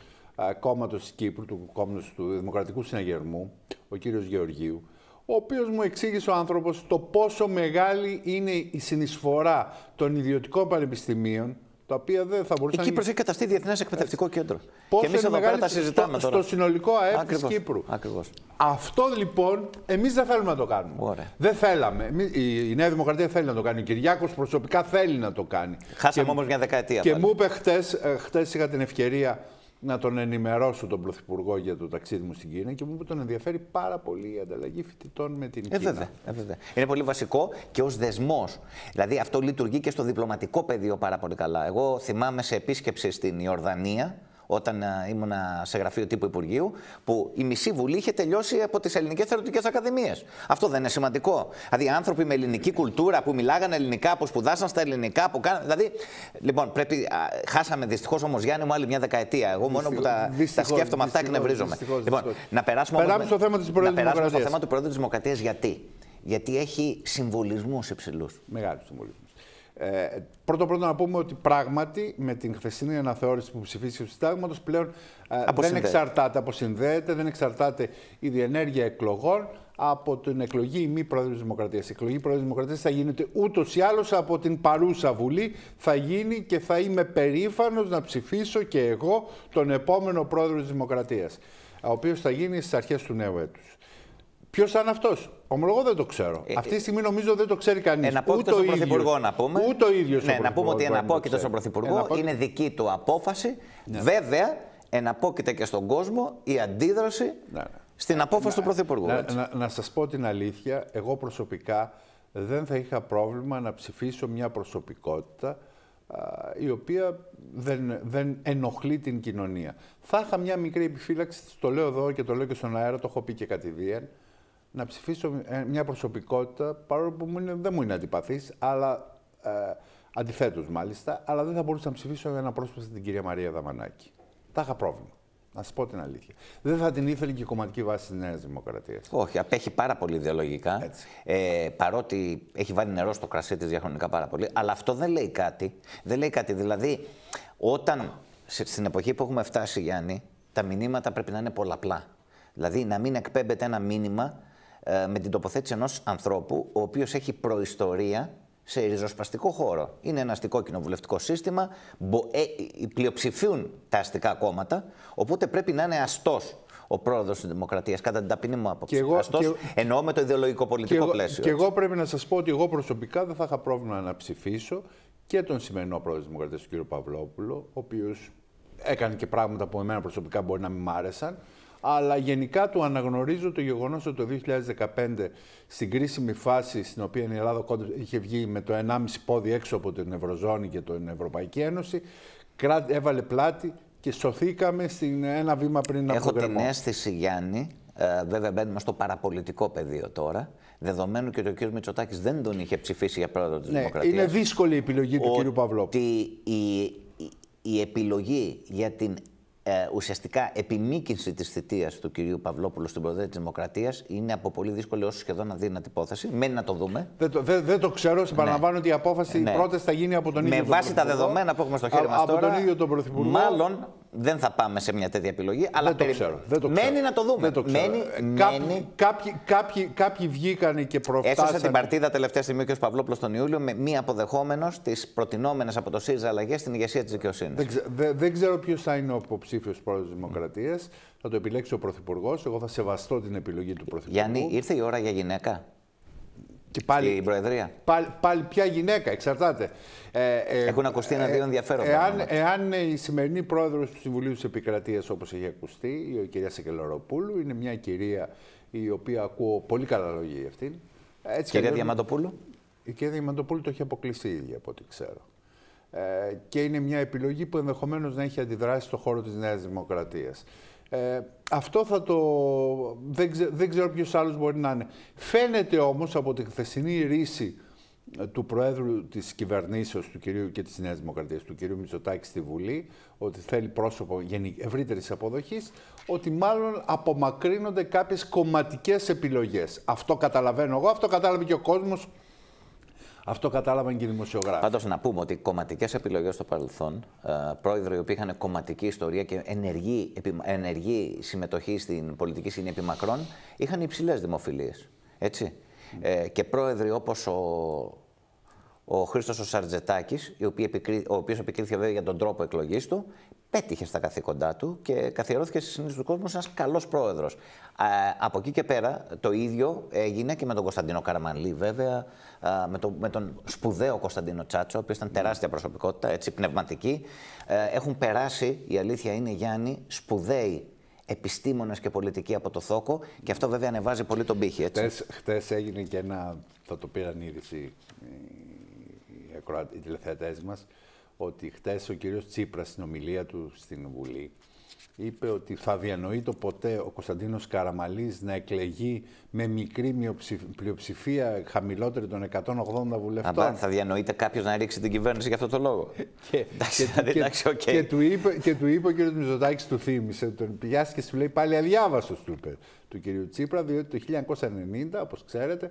κόμματος της Κύπρου, του κόμματος του Δημοκρατικού Συναγερμού, ο κύριος Γεωργίου, ο οποίος μου εξήγησε ο άνθρωπος το πόσο μεγάλη είναι η συνεισφορά των ιδιωτικών πανεπιστημίων, τα οποία δεν θα Η μπορούσαν Κύπρος έχει καταστεί διεθνές εκπαιδευτικό κέντρο. Πόσο και εμείς είναι εδώ πέρα μεγάλη τα συζητάμε στο, τώρα. στο συνολικό ΑΕΠ Ακριβώς, της Κύπρου. Ακριβώς. Αυτό λοιπόν εμείς δεν θέλουμε να το κάνουμε. Ωραία. Δεν θέλαμε. Εμείς- η, η Νέα Δημοκρατία θέλει να το κάνει. Ο Κυριάκος προσωπικά θέλει να το κάνει. Χάσαμε Και- όμως μια δεκαετία. Και πάλι. μου είπε χτες, ε, χτες είχα την ευκαιρία να τον ενημερώσω τον Πρωθυπουργό για το ταξίδι μου στην Κίνα και μου είπε τον ενδιαφέρει πάρα πολύ η ανταλλαγή φοιτητών με την Ε, Κίνα. βέβαια, ε, βέβαια. Είναι πολύ βασικό και ως δεσμός. Δηλαδή αυτό λειτουργεί και στο διπλωματικό πεδίο πάρα πολύ καλά. Εγώ θυμάμαι σε επίσκεψη στην Ιορδανία, όταν α, ήμουνα σε γραφείο τύπου Υπουργείου, που η μισή Βουλή είχε τελειώσει από τις ελληνικές θεωρητικές ακαδημίες. Αυτό δεν είναι σημαντικό. Δηλαδή άνθρωποι με ελληνική κουλτούρα που μιλάγανε ελληνικά, που σπουδάσαν στα ελληνικά, που κάνανε. Δηλαδή, λοιπόν, πρέπει. α, χάσαμε δυστυχώς όμως Γιάννη μου άλλη μια δεκαετία. Εγώ μόνο που τα, τα Δυστυχώς, σκέφτομαι αυτά δυστυχώς, εκνευρίζομαι. δυστυχώς, Λοιπόν, δυστυχώς. να περάσουμε όμως Περάμε με- στο θέμα της Προέδρου να περάσουμε στο Δημοκρατίας. θέμα του Προέδρου της Δημοκρατίας γιατί; Γιατί έχει συμβολισμούς υψηλούς. Μεγάλο συμβολισμό. Ε, πρώτο πρώτο να πούμε ότι πράγματι με την χθεσινή αναθεώρηση που ψηφίστηκε του Συντάγματος πλέον ε, δεν Αποσυνδέεται. εξαρτάται, αποσυνδέεται, δεν εξαρτάται η διενέργεια εκλογών από την εκλογή ή μη Πρόεδρου της Δημοκρατίας. Η εκλογή Πρόεδρου της Δημοκρατίας θα γίνεται ούτως ή άλλως από την παρούσα Βουλή. Θα γίνει και θα είμαι περήφανος να ψηφίσω και εγώ τον επόμενο Πρόεδρο της Δημοκρατίας, ο οποίος θα γίνει στις αρχές του νέου έτους. Ποιος θα είναι αυτός, Ομολογώ δεν το ξέρω. Ε, Αυτή τη στιγμή νομίζω δεν το ξέρει κανείς. Εναπόκειτος στον Πρωθυπουργό να πούμε. Ούτε ο ίδιος Ναι, να πούμε ότι εναπόκειται στον Πρωθυπουργό, είναι δική του απόφαση. Βέβαια, εναπόκειται και στον κόσμο η αντίδραση Ναι, ναι. στην απόφαση του Πρωθυπουργού. Να, έτσι. να, να σας πω την αλήθεια, εγώ προσωπικά δεν θα είχα πρόβλημα να ψηφίσω μια προσωπικότητα α, η οποία δεν, δεν ενοχλεί την κοινωνία. Θα είχα μια μικρή επιφύλαξη, το λέω εδώ και το λέω και στον αέρα, το έχω πει και κατηδίαν, να ψηφίσω ε, μια προσωπικότητα, παρόλο που μου είναι, δεν μου είναι αντιπαθής, αλλά ε, αντιθέτως μάλιστα, αλλά δεν θα μπορούσα να ψηφίσω ένα πρόσωπο στην κυρία Μαρία Δαμανάκη. Θα είχα πρόβλημα. Να σας πω την αλήθεια. Δεν θα την ήθελε και η κομματική βάση της Νέας Δημοκρατίας. Όχι, απέχει πάρα πολύ ιδεολογικά. Ε, παρότι έχει βάλει νερό στο κρασί της διαχρονικά πάρα πολύ. Αλλά αυτό δεν λέει κάτι. Δεν λέει κάτι. Δηλαδή, όταν στην εποχή που έχουμε φτάσει, Γιάννη, τα μηνύματα πρέπει να είναι πολλαπλά. Δηλαδή, να μην εκπέμπεται ένα μήνυμα ε, με την τοποθέτηση ενός ανθρώπου, ο οποίος έχει προϊστορία σε ριζοσπαστικό χώρο. Είναι ένα αστικό κοινοβουλευτικό σύστημα, ε, πλειοψηφίουν τα αστικά κόμματα, οπότε πρέπει να είναι αστός ο πρόεδρος της Δημοκρατίας, κατά την ταπεινή μου άποψη. Αστός εννοώ με το ιδεολογικό πολιτικό και πλαίσιο. Και εγώ πρέπει να σας πω ότι εγώ προσωπικά δεν θα είχα πρόβλημα να ψηφίσω και τον σημερινό πρόεδρο της Δημοκρατίας, τον κ. Παυλόπουλο, ο οποίος έκανε και πράγματα που εμένα προσωπικά μπορεί να μην μ' άρεσαν. Αλλά γενικά του αναγνωρίζω το γεγονός ότι το 2015, στην κρίσιμη φάση στην οποία η Ελλάδα είχε βγει με το 1,5 πόδι έξω από την Ευρωζώνη και την Ευρωπαϊκή Ένωση, έβαλε πλάτη και σωθήκαμε στην ένα βήμα πριν από τον Έχω την αίσθηση, Γιάννη, ε, βέβαια μπαίνουμε στο παραπολιτικό πεδίο τώρα, δεδομένου και ότι ο κ. Μητσοτάκης δεν τον είχε ψηφίσει για πρόεδρο της ναι, Δημοκρατίας. Είναι δύσκολη η επιλογή του κ. Παυλόπουλου. Ότι η, η, η επιλογή για την ε, ουσιαστικά επιμήκυνση της θητείας του κυρίου Παυλόπουλου στην Προεδρία της Δημοκρατίας είναι από πολύ δύσκολη όσο σχεδόν αδύνατη υπόθεση. Μένει να το δούμε. Δεν το, δεν, δεν το ξέρω. Συμπαραλαμβάνω ναι. ότι η απόφαση ναι. πρώτη θα γίνει από τον Με ίδιο Με βάση τα δεδομένα που έχουμε στο χέρι μας τώρα. Από τον ίδιο τον Πρωθυπουργό. Μάλλον δεν θα πάμε σε μια τέτοια επιλογή. Αλλά δεν το ξέρω. Δεν το μένει να το δούμε. Δεν το ξέρω. Μένει, ε, μένει... Κάποιοι, κάποιοι, κάποιοι βγήκαν και προφτάσανε. Έσωσε την παρτίδα τελευταία στιγμή ο κ. Παυλόπουλος τον Ιούλιο με μη αποδεχόμενος τις προτινόμενες από το ΣΥΡΙΖΑ αλλαγές στην ηγεσία της δικαιοσύνης. Δεν, δεν, δεν ξέρω ποιος θα είναι ο υποψήφιος πρόεδρος της Δημοκρατίας. Θα το επιλέξει ο Πρωθυπουργός. Εγώ θα σεβαστώ την επιλογή του Πρωθυπουργού. Γιάννη, ήρθε η ώρα για γυναίκα; Και πάλι, στην Προεδρία. Πάλι, πάλι ποια γυναίκα, εξαρτάται. Ε, ε, Έχουν ακουστεί ένα δύο ενδιαφέροντα. Εάν, εάν η σημερινή πρόεδρος του Συμβουλίου της Επικρατείας, όπως έχει ακουστεί, η κυρία Σεκελαροπούλου, είναι μια κυρία η οποία ακούω πολύ καλά λόγια για αυτήν. Έτσι κυρία Διαμαντοπούλου; Η κυρία Διαμαντοπούλου το έχει αποκλειστεί η ίδια από ό,τι ξέρω. Ε, και είναι μια επιλογή που ενδεχομένως να έχει αντιδράσει στον χώρο της Νέας Δημοκρατίας. Ε, αυτό θα το... Δεν, ξε... δεν ξέρω ποιος άλλος μπορεί να είναι. Φαίνεται όμως από τη χθεσινή ρίση ε, του Προέδρου της κυβερνήσεως του κυρίου και της Νέας Δημοκρατίας, του κυρίου Μητσοτάκη στη Βουλή, ότι θέλει πρόσωπο ευρύτερης αποδοχής, ότι μάλλον απομακρύνονται κάποιες κομματικές επιλογές. Αυτό καταλαβαίνω εγώ, αυτό κατάλαβε και ο κόσμος αυτό κατάλαβαν και οι δημοσιογράφοι. Πάντως, να πούμε ότι οι κομματικές επιλογές στο παρελθόν, ε, πρόεδροι οι οποίοι είχαν κομματική ιστορία και ενεργή, ενεργή συμμετοχή στην πολιτική σκηνή επί μακρόν, είχαν υψηλές δημοφιλίες. Έτσι. Ε, και πρόεδροι όπως ο, ο Χρήστος ο Σαρτζετάκης, ο οποίος επικρίθηκε βέβαια για τον τρόπο εκλογής του, πέτυχε στα καθήκοντά του και καθιερώθηκε στη συνείδηση του κόσμου ένα καλός πρόεδρος. Από εκεί και πέρα το ίδιο έγινε και με τον Κωνσταντίνο Καραμανλή, βέβαια, με, το, με τον σπουδαίο Κωνσταντίνο Τσάτσο, ο οποίος ήταν τεράστια προσωπικότητα, έτσι, πνευματική. Ε, έχουν περάσει, η αλήθεια είναι, Γιάννη, σπουδαίοι επιστήμονες και πολιτικοί από το Θόκο και αυτό βέβαια ανεβάζει πολύ τον πύχη. Έτσι. Χτες, έγινε και ένα, θα το πήραν είδηση οι, οι τηλεθεατές μας, ότι χτες ο κύριος Τσίπρας στην ομιλία του στην Βουλή είπε ότι θα διανοεί το ποτέ ο Κωνσταντίνος Καραμαλής να εκλεγεί με μικρή πλειοψηφία χαμηλότερη των 180 βουλευτών. Αμπά, θα διανοείται κάποιος να ρίξει την κυβέρνηση για αυτό το λόγο. και, εντάξει, και, εντάξει, okay. και, του είπε, και του είπε ο κ. Μητσοτάκης, του θύμισε, τον πιάστηκε και σου λέει πάλι αδιάβαστος του είπε του κ. Τσίπρα, διότι το 1990, όπως ξέρετε,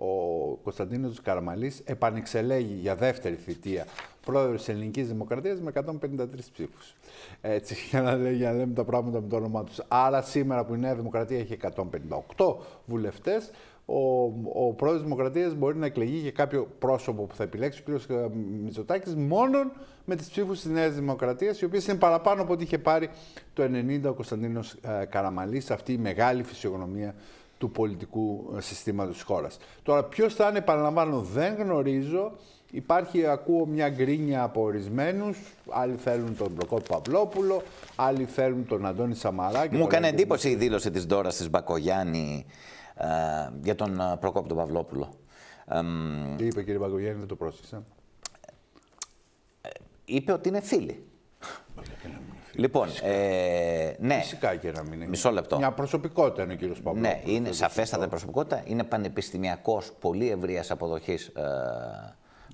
ο Κωνσταντίνος Καραμαλής επανεξελέγει για δεύτερη θητεία πρόεδρος της Ελληνικής Δημοκρατίας με 153 ψήφους. Έτσι, [LAUGHS] για να, λέει, για να λέμε τα πράγματα με το όνομά τους. Άρα, σήμερα που η Νέα Δημοκρατία έχει 158 βουλευτές, ο, ο πρόεδρος της Δημοκρατίας μπορεί να εκλεγεί για κάποιο πρόσωπο που θα επιλέξει ο κ. Μητσοτάκης μόνο με τις ψήφους της Νέας Δημοκρατίας, οι οποίες είναι παραπάνω από ό,τι είχε πάρει το 90 ο Κωνσταντίνος ε, Καραμαλής, αυτή η μεγάλη φυσιογνωμία του πολιτικού ε, συστήματος της χώρας. Τώρα, ποιος θα είναι, επαναλαμβάνω, δεν γνωρίζω. Υπάρχει, ακούω μια γκρίνια από ορισμένους. Άλλοι θέλουν τον Προκόπη Παυλόπουλο, άλλοι θέλουν τον Αντώνη Σαμαρά. Μου έκανε εντύπωση η δήλωση της Ντόρας της Μπακογιάννη ε, για τον ε, Προκόπη τον Παυλόπουλο. Τι είπε κύριε Μπακογιάννη, δεν το πρόσεξα. είπε ότι είναι φίλοι. [LAUGHS] Λοιπόν, ε, ναι. Φυσικά και να μην είναι. Μισό λεπτό. Μια προσωπικότητα είναι ο κύριος Παυλόπουλο. Ναι, είναι σαφέστατα προσωπικότητα. Είναι πανεπιστημιακός, πολύ ευρείας αποδοχής ε,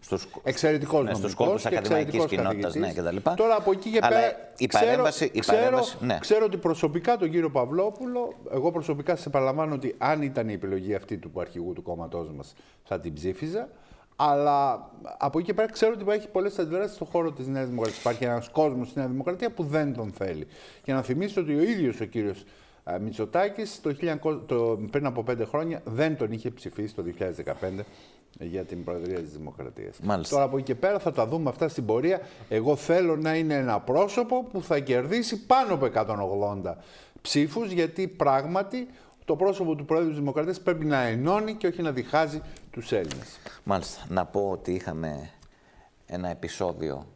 Στους, εξαιρετικός ναι, στους κόλπους ακαδημαϊκής κοινότητας ναι, Τώρα από εκεί και πέρα η παρέμβαση, ξέρω, ναι. ξέρω ότι προσωπικά τον κύριο Παυλόπουλο, εγώ προσωπικά σε παραλαμβάνω ότι αν ήταν η επιλογή αυτή του αρχηγού του κόμματός μας θα την ψήφιζα. Αλλά από εκεί και πέρα ξέρω ότι υπάρχει πολλές αντιδράσεις στον χώρο της Νέας Δημοκρατίας. Υπάρχει ένας κόσμος στη Νέα Δημοκρατία που δεν τον θέλει. Και να θυμίσω ότι ο ίδιος ο κύριος Μητσοτάκης το, πριν από πέντε χρόνια δεν τον είχε ψηφίσει το 2015 για την Προεδρία της Δημοκρατίας. Μάλιστα. Τώρα από εκεί και πέρα θα τα δούμε αυτά στην πορεία. Εγώ θέλω να είναι ένα πρόσωπο που θα κερδίσει πάνω από 180 ψήφους, γιατί πράγματι το πρόσωπο του Πρόεδρου της Δημοκρατίας πρέπει να ενώνει και όχι να διχάζει τους Έλληνες. Μάλιστα. Να πω ότι είχαμε ένα επεισόδιο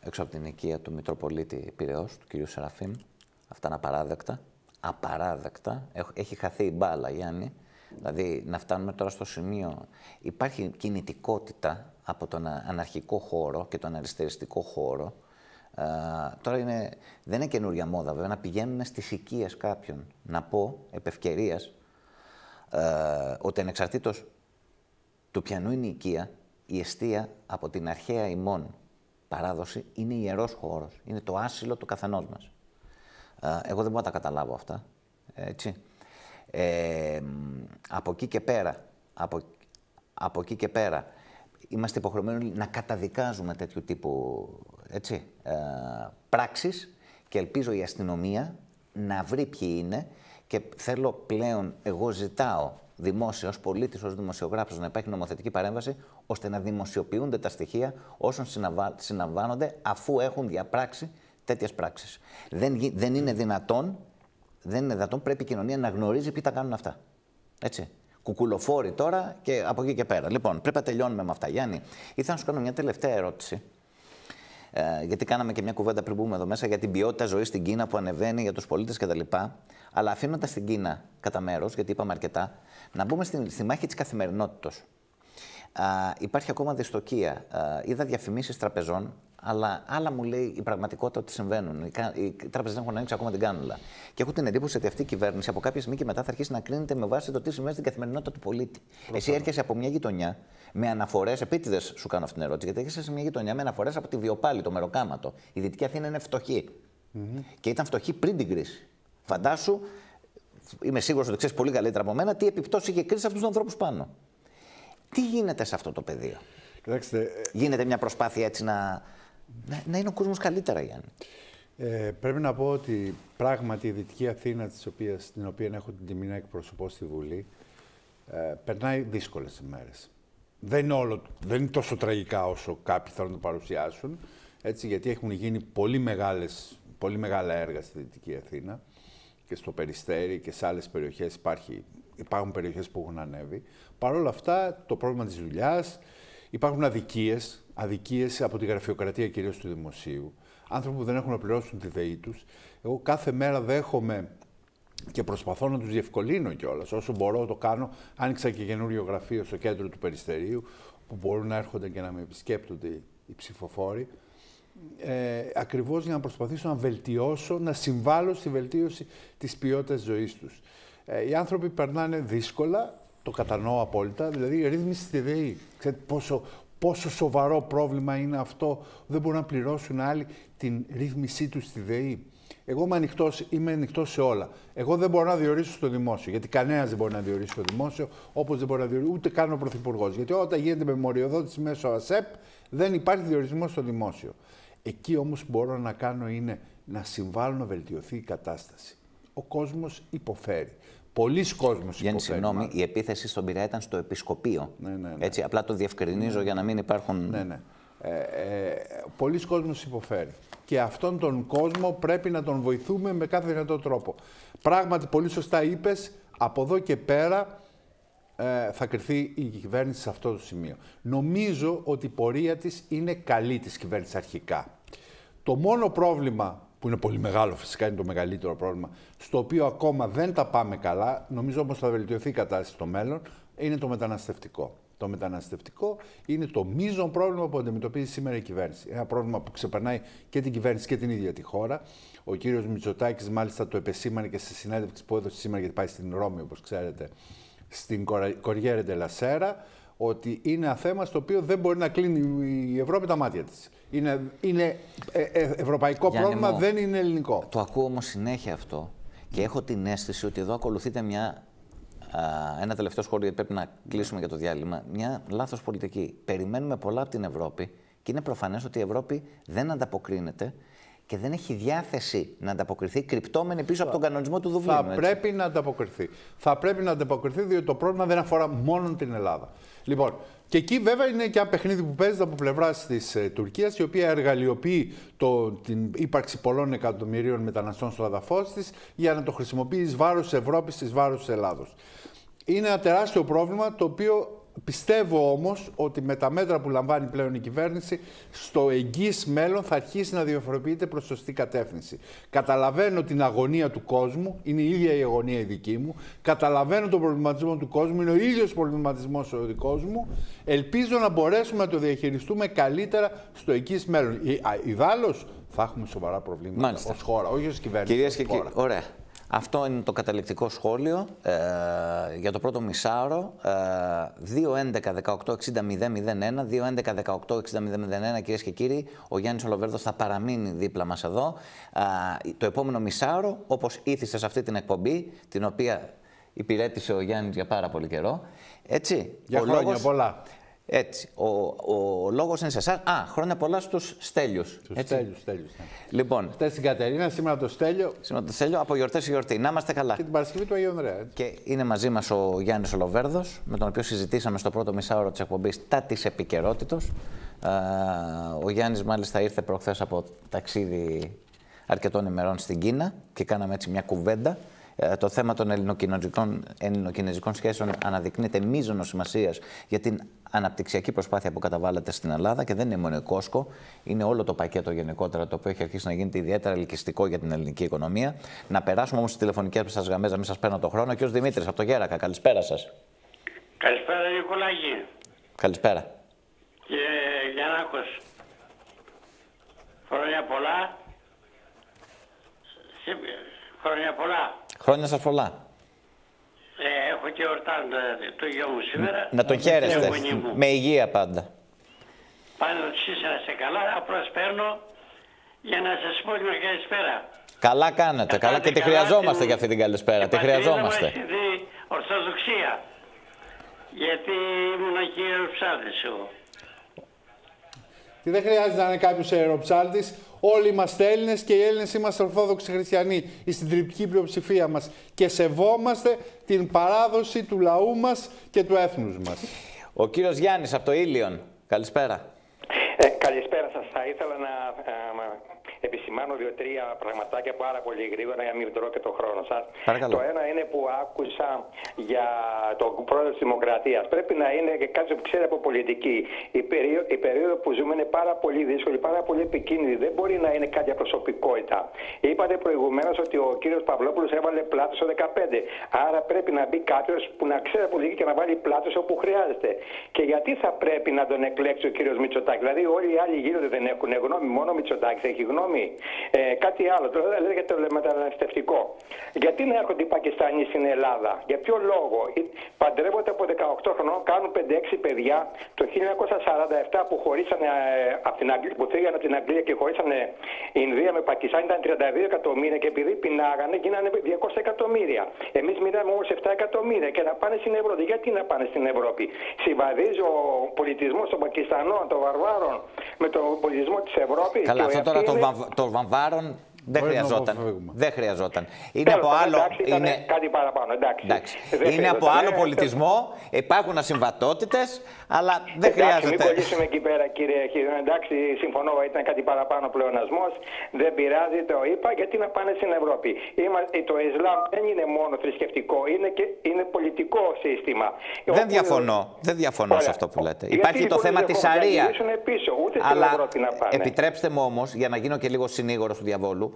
έξω από την οικία του Μητροπολίτη Πυραιός, του κ. Σεραφείμ. Αυτά είναι απαράδεκτα. Απαράδεκτα. Έχει χαθεί η μπάλα, Γιάννη. Δηλαδή, να φτάνουμε τώρα στο σημείο. Υπάρχει κινητικότητα από τον αναρχικό χώρο και τον αριστεριστικό χώρο. τώρα είναι, δεν είναι καινούρια μόδα, βέβαια, να πηγαίνουν στις οικίες κάποιων. Να πω, επ' ευκαιρίας, ότι ανεξαρτήτως του πιανού είναι η οικία, η αιστεία από την αρχαία ημών παράδοση είναι ιερός χώρος. Είναι το άσυλο του καθενός μας. εγώ δεν μπορώ να τα καταλάβω αυτά. Έτσι. Ε, από εκεί και πέρα, από, από εκεί και πέρα, είμαστε υποχρεωμένοι να καταδικάζουμε τέτοιου τύπου έτσι, ε, πράξεις και ελπίζω η αστυνομία να βρει ποιοι είναι και θέλω πλέον, εγώ ζητάω δημόσια, ως πολίτης, ως δημοσιογράφος, να υπάρχει νομοθετική παρέμβαση, ώστε να δημοσιοποιούνται τα στοιχεία όσων συναβάνονται αφού έχουν διαπράξει τέτοιες πράξεις. Δεν, δεν είναι δυνατόν δεν είναι δυνατόν, πρέπει η κοινωνία να γνωρίζει ποιοι τα κάνουν αυτά. Έτσι. Κουκουλοφόροι τώρα και από εκεί και πέρα. Λοιπόν, πρέπει να τελειώνουμε με αυτά. Γιάννη, ήθελα να σου κάνω μια τελευταία ερώτηση. Ε, γιατί κάναμε και μια κουβέντα πριν μπούμε εδώ μέσα για την ποιότητα ζωής στην Κίνα που ανεβαίνει για τους πολίτες κτλ. Αλλά αφήνοντας την Κίνα κατά μέρος, γιατί είπαμε αρκετά, να μπούμε στη, στη μάχη της καθημερινότητα. Υπάρχει ακόμα δυστοκία. είδα διαφημίσεις τραπεζών αλλά άλλα μου λέει η πραγματικότητα ότι συμβαίνουν. Οι, οι τράπεζες δεν έχουν ανοίξει ακόμα την κάνουλα. Και έχω την εντύπωση ότι αυτή η κυβέρνηση από κάποια στιγμή και μετά θα αρχίσει να κρίνεται με βάση το τι συμβαίνει στην καθημερινότητα του πολίτη. Εσύ έρχεσαι από μια γειτονιά με αναφορές, επίτηδες σου κάνω αυτή την ερώτηση, γιατί έρχεσαι σε μια γειτονιά με αναφορές από τη Βιοπάλη, το Μεροκάματο. Η Δυτική Αθήνα είναι φτωχή. Mm-hmm. Και ήταν φτωχή πριν την κρίση. Φαντάσου, είμαι σίγουρος ότι ξέρεις πολύ καλύτερα από μένα, τι επιπτώσεις είχε κρίση σε αυτούς τους ανθρώπους πάνω. Τι γίνεται σε αυτό το πεδίο; Κοιτάξτε, ε, γίνεται μια προσπάθεια έτσι να, να, να είναι ο κόσμος καλύτερα, Γιάννη; Ε, πρέπει να πω ότι πράγματι η Δυτική Αθήνα, της οποίας, την οποία έχω την τιμή να εκπροσωπώ στη Βουλή, ε, περνάει δύσκολες ημέρες. Δεν, είναι όλο, δεν είναι τόσο τραγικά όσο κάποιοι θέλουν να το παρουσιάσουν, έτσι, γιατί έχουν γίνει πολύ, μεγάλες, πολύ μεγάλα έργα στη Δυτική Αθήνα και στο Περιστέρι και σε άλλες περιοχές υπάρχει, υπάρχουν περιοχές που έχουν ανέβει. Παρ' όλα αυτά, το πρόβλημα της δουλειάς, υπάρχουν αδικίες, αδικίες από τη γραφειοκρατία κυρίως του δημοσίου, άνθρωποι που δεν έχουν να πληρώσουν τη ΔΕΗ τους. Εγώ κάθε μέρα δέχομαι και προσπαθώ να τους διευκολύνω κιόλας. Όσο μπορώ το κάνω. Άνοιξα και καινούριο γραφείο στο κέντρο του Περιστερίου, που μπορούν να έρχονται και να με επισκέπτονται οι ψηφοφόροι. Ε, ακριβώς για να προσπαθήσω να βελτιώσω, να συμβάλλω στη βελτίωση της ποιότητας ζωής τους. Ε, οι άνθρωποι περνάνε δύσκολα, το κατανοώ απόλυτα, δηλαδή ρύθμιση στη ΔΕΗ. Ξέρετε πόσο, πόσο σοβαρό πρόβλημα είναι αυτό. Δεν μπορούν να πληρώσουν άλλοι την ρύθμισή τους στη ΔΕΗ. Εγώ είμαι ανοιχτός είμαι ανοιχτός σε όλα. Εγώ δεν μπορώ να διορίσω στο δημόσιο. Γιατί κανένας δεν μπορεί να διορίσει στο δημόσιο, όπως δεν μπορεί να διορίσει ούτε καν ο Πρωθυπουργός. Γιατί όταν γίνεται με μοριοδότηση μέσω ΑΣΕΠ, δεν υπάρχει διορισμός στο δημόσιο. Εκεί όμως που μπορώ να κάνω είναι να συμβάλλω να βελτιωθεί η κατάσταση. Ο κόσμος υποφέρει. Πολλοί κόσμοι Γιάννη, συγγνώμη, η επίθεση στον Πειραιά ήταν στο επισκοπείο. Ναι, ναι, ναι. Έτσι, απλά το διευκρινίζω για να μην υπάρχουν. Ναι, ναι. Ε, ε, πολλοί κόσμοι υποφέρει. Και αυτόν τον κόσμο πρέπει να τον βοηθούμε με κάθε δυνατό τρόπο. Πράγματι, πολύ σωστά είπες, από εδώ και πέρα ε, θα κρυθεί η κυβέρνηση σε αυτό το σημείο. Νομίζω ότι η πορεία της είναι καλή της κυβέρνησης αρχικά. Το μόνο πρόβλημα που είναι πολύ μεγάλο φυσικά, είναι το μεγαλύτερο πρόβλημα, στο οποίο ακόμα δεν τα πάμε καλά, νομίζω όμως θα βελτιωθεί η κατάσταση στο μέλλον, είναι το μεταναστευτικό. Το μεταναστευτικό είναι το μείζον πρόβλημα που αντιμετωπίζει σήμερα η κυβέρνηση. Ένα πρόβλημα που ξεπερνάει και την κυβέρνηση και την ίδια τη χώρα. Ο κύριος Μητσοτάκης, μάλιστα, το επεσήμανε και στη συνέντευξη που έδωσε σήμερα, γιατί πάει στην Ρώμη, όπως ξέρετε, στην Κοριέρε Ντελασέρα, ότι είναι ένα θέμα στο οποίο δεν μπορεί να κλείνει η Ευρώπη τα μάτια της. Είναι, είναι ε, ε, ευρωπαϊκό πρόβλημα, δεν είναι ελληνικό. Το ακούω όμως συνέχεια αυτό και έχω την αίσθηση ότι εδώ ακολουθείται μια ένα τελευταίο σχόλιο, πρέπει να κλείσουμε για το διάλειμμα. Μια λάθος πολιτική. Περιμένουμε πολλά από την Ευρώπη και είναι προφανές ότι η Ευρώπη δεν ανταποκρίνεται και δεν έχει διάθεση να ανταποκριθεί κρυπτόμενη πίσω από τον κανονισμό του Δουβλίνου. Θα πρέπει να ανταποκριθεί. Θα πρέπει να ανταποκριθεί διότι το πρόβλημα δεν αφορά μόνο την Ελλάδα. Λοιπόν, και εκεί βέβαια είναι και ένα παιχνίδι που παίζεται από πλευρά της ε, Τουρκίας, η οποία εργαλειοποιεί το, την ύπαρξη πολλών εκατομμυρίων μεταναστών στο αδαφό της για να το χρησιμοποιεί εις βάρος τη Ευρώπης, εις βάρος τη Ελλάδος. Είναι ένα τεράστιο πρόβλημα το οποίο Πιστεύω όμως ότι με τα μέτρα που λαμβάνει πλέον η κυβέρνηση στο εγγύς μέλλον θα αρχίσει να διαφοροποιείται προς σωστή κατεύθυνση. Καταλαβαίνω την αγωνία του κόσμου, είναι η ίδια η αγωνία η δική μου. Καταλαβαίνω τον προβληματισμό του κόσμου, είναι ο ίδιος προβληματισμός ο δικός μου. Ελπίζω να μπορέσουμε να το διαχειριστούμε καλύτερα στο εγγύς μέλλον. Ιδάλλως θα έχουμε σοβαρά προβλήματα ως χώρα, όχι ως κυβέρνηση. Κυρίες και κύριοι, ωραία. Αυτό είναι το καταληκτικό σχόλιο ε, για το πρώτο μισάωρο. Ε, 2-11-18-60-001, 2-11-18-60-001, κυρίες και κύριοι. Ο Γιάννης Ολοβέρδος θα παραμείνει δίπλα μας εδώ. Ε, το επόμενο μισάωρο, όπως ήθιστε σε αυτή την εκπομπή, την οποία υπηρέτησε ο Γιάννης για πάρα πολύ καιρό. Έτσι, για χρόνια λόγος... πολλά. Έτσι. Ο, ο λόγος είναι σε εσάς. Α, χρόνια πολλά στους Στέλιους. Στους Στέλιους, Στέλιους. Ναι. Λοιπόν. Χθε στην Κατερίνα, σήμερα το Στέλιο. Σήμερα το Στέλιο, από γιορτές σε γιορτή. Να είμαστε καλά. Και την Παρασκευή του Αγίου Ανδρέα. Έτσι. Και είναι μαζί μας ο Γιάννης Ολοβέρδος, με τον οποίο συζητήσαμε στο πρώτο μισάωρο της εκπομπής τα της επικαιρότητα. Ο Γιάννης, μάλιστα, ήρθε προχθές από ταξίδι αρκετών ημερών στην Κίνα και κάναμε έτσι μια κουβέντα ε, το θέμα των ελληνοκινέζικων σχέσεων αναδεικνύεται μείζονο σημασίας για την αναπτυξιακή προσπάθεια που καταβάλλεται στην Ελλάδα και δεν είναι μόνο η Κόσκο, είναι όλο το πακέτο γενικότερα το οποίο έχει αρχίσει να γίνεται ιδιαίτερα ελκυστικό για την ελληνική οικονομία. Να περάσουμε όμως στις τηλεφωνικές σας γραμμές, να μην σας παίρνω το χρόνο. Και ο Δημήτρης από το Γέρακα, καλησπέρα σας. Καλησπέρα, Νικολάκη. Καλησπέρα. Κύριε Γιαννάκος, χρόνια πολλά. Χρόνια πολλά. Χρόνια σας πολλά. Ε, έχω και ορτάζω το γιο μου σήμερα. Να τον χαίρεστε. Με υγεία πάντα. Πάνω εσείς να είστε καλά. Απλώς παίρνω για να σας πω μια καλησπέρα. Καλά κάνετε. Καλά και τη χρειαζόμαστε για αυτή την καλησπέρα. Τη χρειαζόμαστε. Την Ορθοδοξία. Γιατί ήμουν και αεροψάλτης εγώ. Και δεν χρειάζεται να είναι κάποιος αεροψάλτη. Όλοι είμαστε Έλληνες και οι Έλληνες είμαστε Ορθόδοξοι Χριστιανοί, η συντριπτική πλειοψηφία μας. Και σεβόμαστε την παράδοση του λαού μας και του έθνους μας. Ο κύριος Γιάννης από το Ήλιον. Καλησπέρα. Ε, καλησπέρα σας. Θα ήθελα να ε, επισημάνω δύο-τρία πραγματάκια πάρα πολύ γρήγορα για να μην τρώω και τον χρόνο σας. Το ένα είναι που άκουσα για τον πρόεδρο της Δημοκρατίας. Πρέπει να είναι και κάτι που ξέρει από πολιτική. Η, περίοδο, η περίοδο που ζούμε είναι πάρα πολύ δύσκολη, πάρα πολύ επικίνδυνη. Δεν μπορεί να είναι κάτι προσωπικότητα. Είπατε προηγουμένως ότι ο κύριος Παυλόπουλος έβαλε πλάτος στο 15. Άρα πρέπει να μπει κάποιος που να ξέρει πολιτική και να βάλει πλάτος όπου χρειάζεται. Και γιατί θα πρέπει να τον εκλέξει ο κύριος Μητσοτάκης; Δηλαδή όλοι οι άλλοι γύρω δεν έχουν γνώμη, μόνο ο Μητσοτάκης έχει γνώμη. Ε, κάτι άλλο, το λέγεται το μεταναστευτικό. Γιατί να έρχονται οι Πακιστάνοι στην Ελλάδα, για ποιο λόγο; Ε, παντρεύονται από 18 χρονών, κάνουν 5-6 παιδιά. Το 1947 που χωρίσανε ε, από την Αγγλία, που φύγανε από την Αγγλία και χωρίσανε η Ινδία με Πακιστάν ήταν 32 εκατομμύρια και επειδή πεινάγανε γίνανε 200 εκατομμύρια. Εμείς μιλάμε όμως 7 εκατομμύρια και να πάνε στην Ευρώπη. Γιατί να πάνε στην Ευρώπη; Συμβαδίζει ο πολιτισμός των Πακιστανών, των Βαρβάρων με τον πολιτισμό της Ευρώπης. Καλά, αυτό τώρα το, των waren δεν χρειαζόταν. Δεν χρειαζόταν. Είναι από άλλο. είναι... Κάτι παραπάνω. Εντάξει. Εντάξει. Είναι από άλλο πολιτισμό. Υπάρχουν ασυμβατότητες, αλλά δεν Εντάξει, χρειάζεται. Μην κολλήσουμε εκεί πέρα, κύριε Χίδη. Εντάξει, συμφωνώ, ήταν κάτι παραπάνω πλεονασμός. Δεν πειράζει, το είπα, γιατί να πάνε στην Ευρώπη. Το Ισλάμ δεν είναι μόνο θρησκευτικό, είναι, και, είναι πολιτικό σύστημα. Δεν διαφωνώ. Δεν διαφωνώ σε αυτό που λέτε. Υπάρχει το θέμα της Αρίας. Αλλά επιτρέψτε μου όμως, για να γίνω και λίγο συνήγορος του διαβόλου,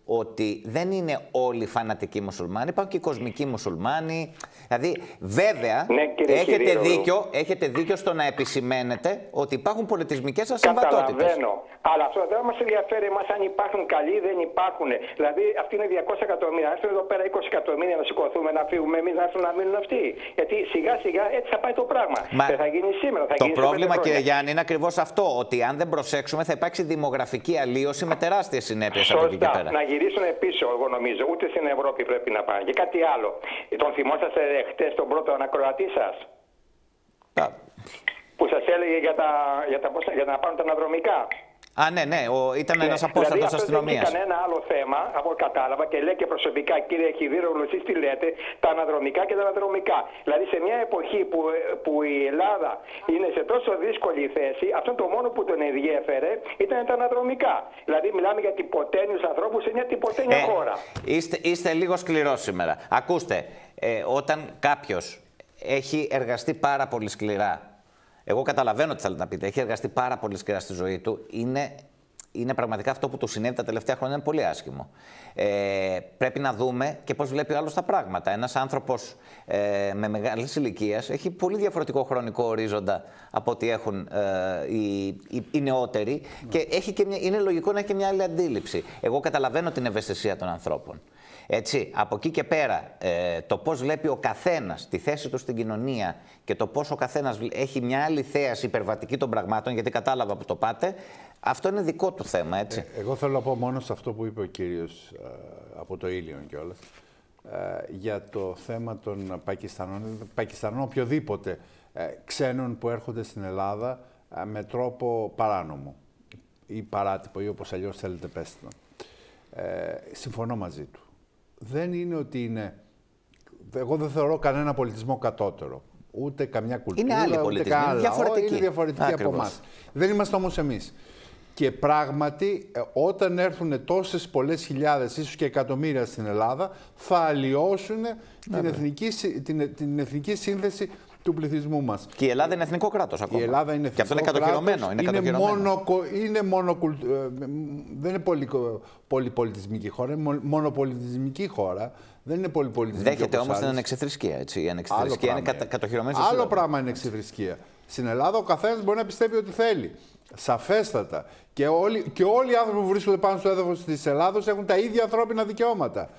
ότι δεν είναι όλοι φανατικοί μουσουλμάνοι, υπάρχουν και κοσμικοί μουσουλμάνοι. Δηλαδή, βέβαια, ναι, έχετε, δίκιο, έχετε δίκιο στο να επισημαίνετε ότι υπάρχουν πολιτισμικές ασυμβατότητες. Καταλαβαίνω. Αλλά αυτό δεν μας ενδιαφέρει εμάς αν υπάρχουν καλοί ή δεν υπάρχουν. Δηλαδή, αυτοί είναι 200 εκατομμύρια. Αν έρθουν εδώ πέρα 20 εκατομμύρια να σηκωθούμε, να φύγουμε εμείς, να έρθουν να μείνουν αυτοί. Γιατί σιγά σιγά έτσι θα πάει το πράγμα. Μα... Δεν θα γίνει σήμερα. Θα το γίνει πρόβλημα, κύριε Γιάννη, είναι ακριβώς αυτό. Ότι αν δεν προσέξουμε, θα υπάρξει δημογραφική αλλίωση με τεράστιες συνέπειες από εκεί και πέρα. Να γυρίσουν πίσω, εγώ νομίζω. Ούτε στην Ευρώπη πρέπει να πάνε. Και κάτι άλλο. Τον θυμόσαστε χτες τον πρώτο ανακροατή σας; Που σας έλεγε για, τα, για, τα, για να πάρουν τα αναδρομικά; Α, ναι, ναι, ο, ήταν ναι. ένας απόστατος δηλαδή, αστυνομία. Δεν κανένα άλλο θέμα, από ό,τι κατάλαβα, και λέει και προσωπικά, κύριε Χιδίρογλου, εσείς τι λέτε, τα αναδρομικά και τα αναδρομικά. Δηλαδή, σε μια εποχή που, που η Ελλάδα είναι σε τόσο δύσκολη θέση, αυτό το μόνο που τον ενδιέφερε ήταν τα αναδρομικά. Δηλαδή, μιλάμε για τυποτένιους ανθρώπους σε μια τυποτένια ε, χώρα. Είστε, είστε λίγο σκληρός σήμερα. Ακούστε, ε, όταν κάποιος έχει εργαστεί πάρα πολύ σκληρά εγώ καταλαβαίνω τι θέλετε να πείτε. Έχει εργαστεί πάρα πολύ σκληρά στη ζωή του. Είναι, είναι πραγματικά αυτό που του συνέβη τα τελευταία χρόνια είναι πολύ άσχημο. Ε, πρέπει να δούμε και πώς βλέπει ο άλλος τα πράγματα. Ένας άνθρωπος ε, με μεγάλης ηλικίας έχει πολύ διαφορετικό χρονικό ορίζοντα από ό,τι έχουν ε, οι, οι, οι, νεότεροι και έχει και μια, είναι λογικό να έχει και μια άλλη αντίληψη. Εγώ καταλαβαίνω την ευαισθησία των ανθρώπων. Έτσι, από εκεί και πέρα, ε, το πώς βλέπει ο καθένας τη θέση του στην κοινωνία και το πώς ο καθένας έχει μια άλλη θέαση υπερβατική των πραγμάτων, γιατί κατάλαβα που το πάτε, αυτό είναι δικό του θέμα, έτσι. Ε, εγώ θέλω να πω μόνο σε αυτό που είπε ο κύριος ε, από το Ήλιον κιόλας, ε, για το θέμα των Πακιστανών, Πακιστανών οποιοδήποτε ε, ξένων που έρχονται στην Ελλάδα με τρόπο παράνομο ή παράτυπο ή όπως αλλιώς θέλετε πέστε ε, συμφωνώ μαζί του δεν είναι ότι είναι... Εγώ δεν θεωρώ κανένα πολιτισμό κατώτερο. Ούτε καμιά κουλτούρα, είναι άλλη ούτε κανένα. Είναι διαφορετική, είναι διαφορετική από εμάς. Δεν είμαστε όμως εμείς. Και πράγματι, ε, όταν έρθουν τόσες πολλές χιλιάδες, ίσως και εκατομμύρια στην Ελλάδα, θα αλλοιώσουν την εθνική, την, την εθνική σύνθεση του πληθυσμού μας. Και η Ελλάδα είναι εθνικό κράτος ακόμα. Η Ελλάδα είναι εθνικό Και αυτό είναι κατοχυρωμένο. Είναι, είναι, μόνο, είναι μόνο, ε, δεν είναι πολύ, πολυπολιτισμική χώρα, είναι μονοπολιτισμική χώρα. Δεν είναι πολυπολιτισμική. Δέχεται όμως την ανεξιθρησκεία. Έτσι. Η ανεξιθρησκεία είναι κατα, κατοχυρωμένη Άλλο πράγμα είναι ανεξιθρησκεία. Στην Ελλάδα ο καθένας μπορεί να πιστεύει ότι θέλει. Σαφέστατα. Και όλοι, και όλοι οι άνθρωποι που βρίσκονται πάνω στο έδαφος της Ελλάδος έχουν τα ίδια ανθρώπινα δικαιώματα.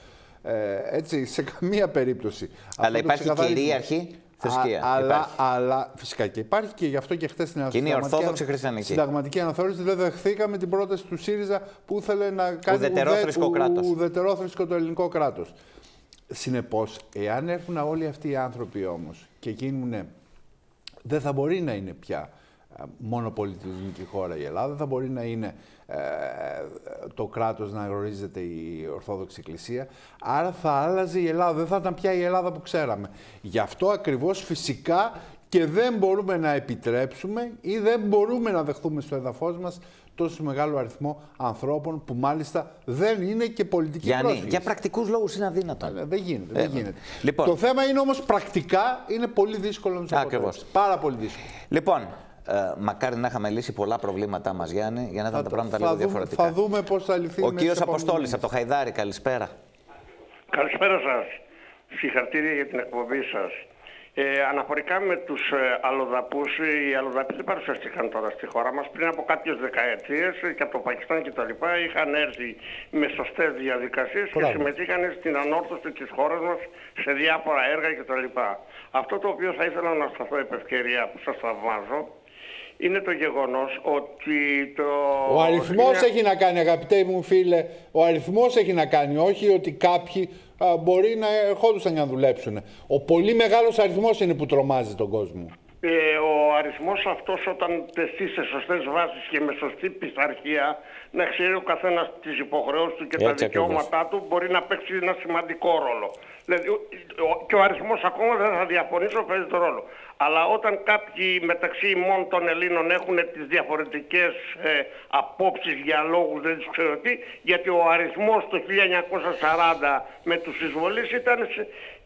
Ε, έτσι, σε καμία περίπτωση. Αλλά υπάρχει κυρίαρχη θρησκεία. Α, αλλά, αλλά φυσικά και υπάρχει και γι' αυτό και χθες στην Και είναι η Ορθόδοξη Χριστιανική. Συνταγματική αναθεώρηση δεν δεχθήκαμε την πρόταση του ΣΥΡΙΖΑ που ήθελε να κάνει ουδετερόθρησκο κράτος. Ουδετερόθρησκο το ελληνικό κράτος. Συνεπώς, εάν έρθουν όλοι αυτοί οι άνθρωποι όμως και γίνουν. Δεν θα μπορεί να είναι πια μόνο πολιτισμική χώρα η Ελλάδα, θα μπορεί να είναι ε, το κράτος να γνωρίζεται η Ορθόδοξη Εκκλησία. Άρα θα άλλαζε η Ελλάδα, δεν θα ήταν πια η Ελλάδα που ξέραμε. Γι' αυτό ακριβώς φυσικά και δεν μπορούμε να επιτρέψουμε ή δεν μπορούμε να δεχθούμε στο έδαφος μας τόσο μεγάλο αριθμό ανθρώπων που μάλιστα δεν είναι και πολιτικοί Γιάννη, πρόσφυγες. για πρακτικούς λόγους είναι αδύνατο. δεν γίνεται. δεν ε, γίνεται. Λοιπόν, το θέμα είναι όμως πρακτικά είναι πολύ δύσκολο να το Πάρα πολύ δύσκολο. Λοιπόν, ε, μακάρι να είχαμε λύσει πολλά προβλήματά μας, Γιάννη, για να ήταν τα πράγματα λίγο διαφορετικά. Θα δούμε πώς θα λυθεί. Ο κύριος Αποστόλης από το Χαϊδάρι, καλησπέρα. Καλησπέρα σας. Συγχαρητήρια για την εκπομπή σας. Ε, αναφορικά με τους ε, αλλοδαπούς, οι αλλοδαποί δεν παρουσιαστήκαν τώρα στη χώρα μας. Πριν από κάποιες δεκαετίες και από το Πακιστάν κτλ. είχαν έρθει με σωστές διαδικασίες και συμμετείχαν στην ανόρθωση της χώρας μας σε διάφορα έργα κτλ. Αυτό το οποίο θα ήθελα να σταθώ επ' ευκαιρία που σας θαυμάζω είναι το γεγονός ότι το... Ο αριθμός έχει να κάνει αγαπητέ μου φίλε, ο αριθμός έχει να κάνει, όχι ότι κάποιοι α, μπορεί να ερχόντουσαν να δουλέψουν. Ο πολύ μεγάλος αριθμός είναι που τρομάζει τον κόσμο. Ε, ο αριθμός αυτός όταν τεθεί σε σωστές βάσεις και με σωστή πειθαρχία να ξέρει ο καθένας τις υποχρεώσεις του και τα δικαιώματά του μπορεί να παίξει ένα σημαντικό ρόλο. Δηλαδή, και ο αριθμός ακόμα δεν θα διαφωνήσω παίζει τον ρόλο. Αλλά όταν κάποιοι μεταξύ ημών των Ελλήνων έχουν τις διαφορετικές ε, απόψεις για λόγους δεν τους ξέρω τι, γιατί ο αριθμός το 1940 με τους εισβολείς ήταν,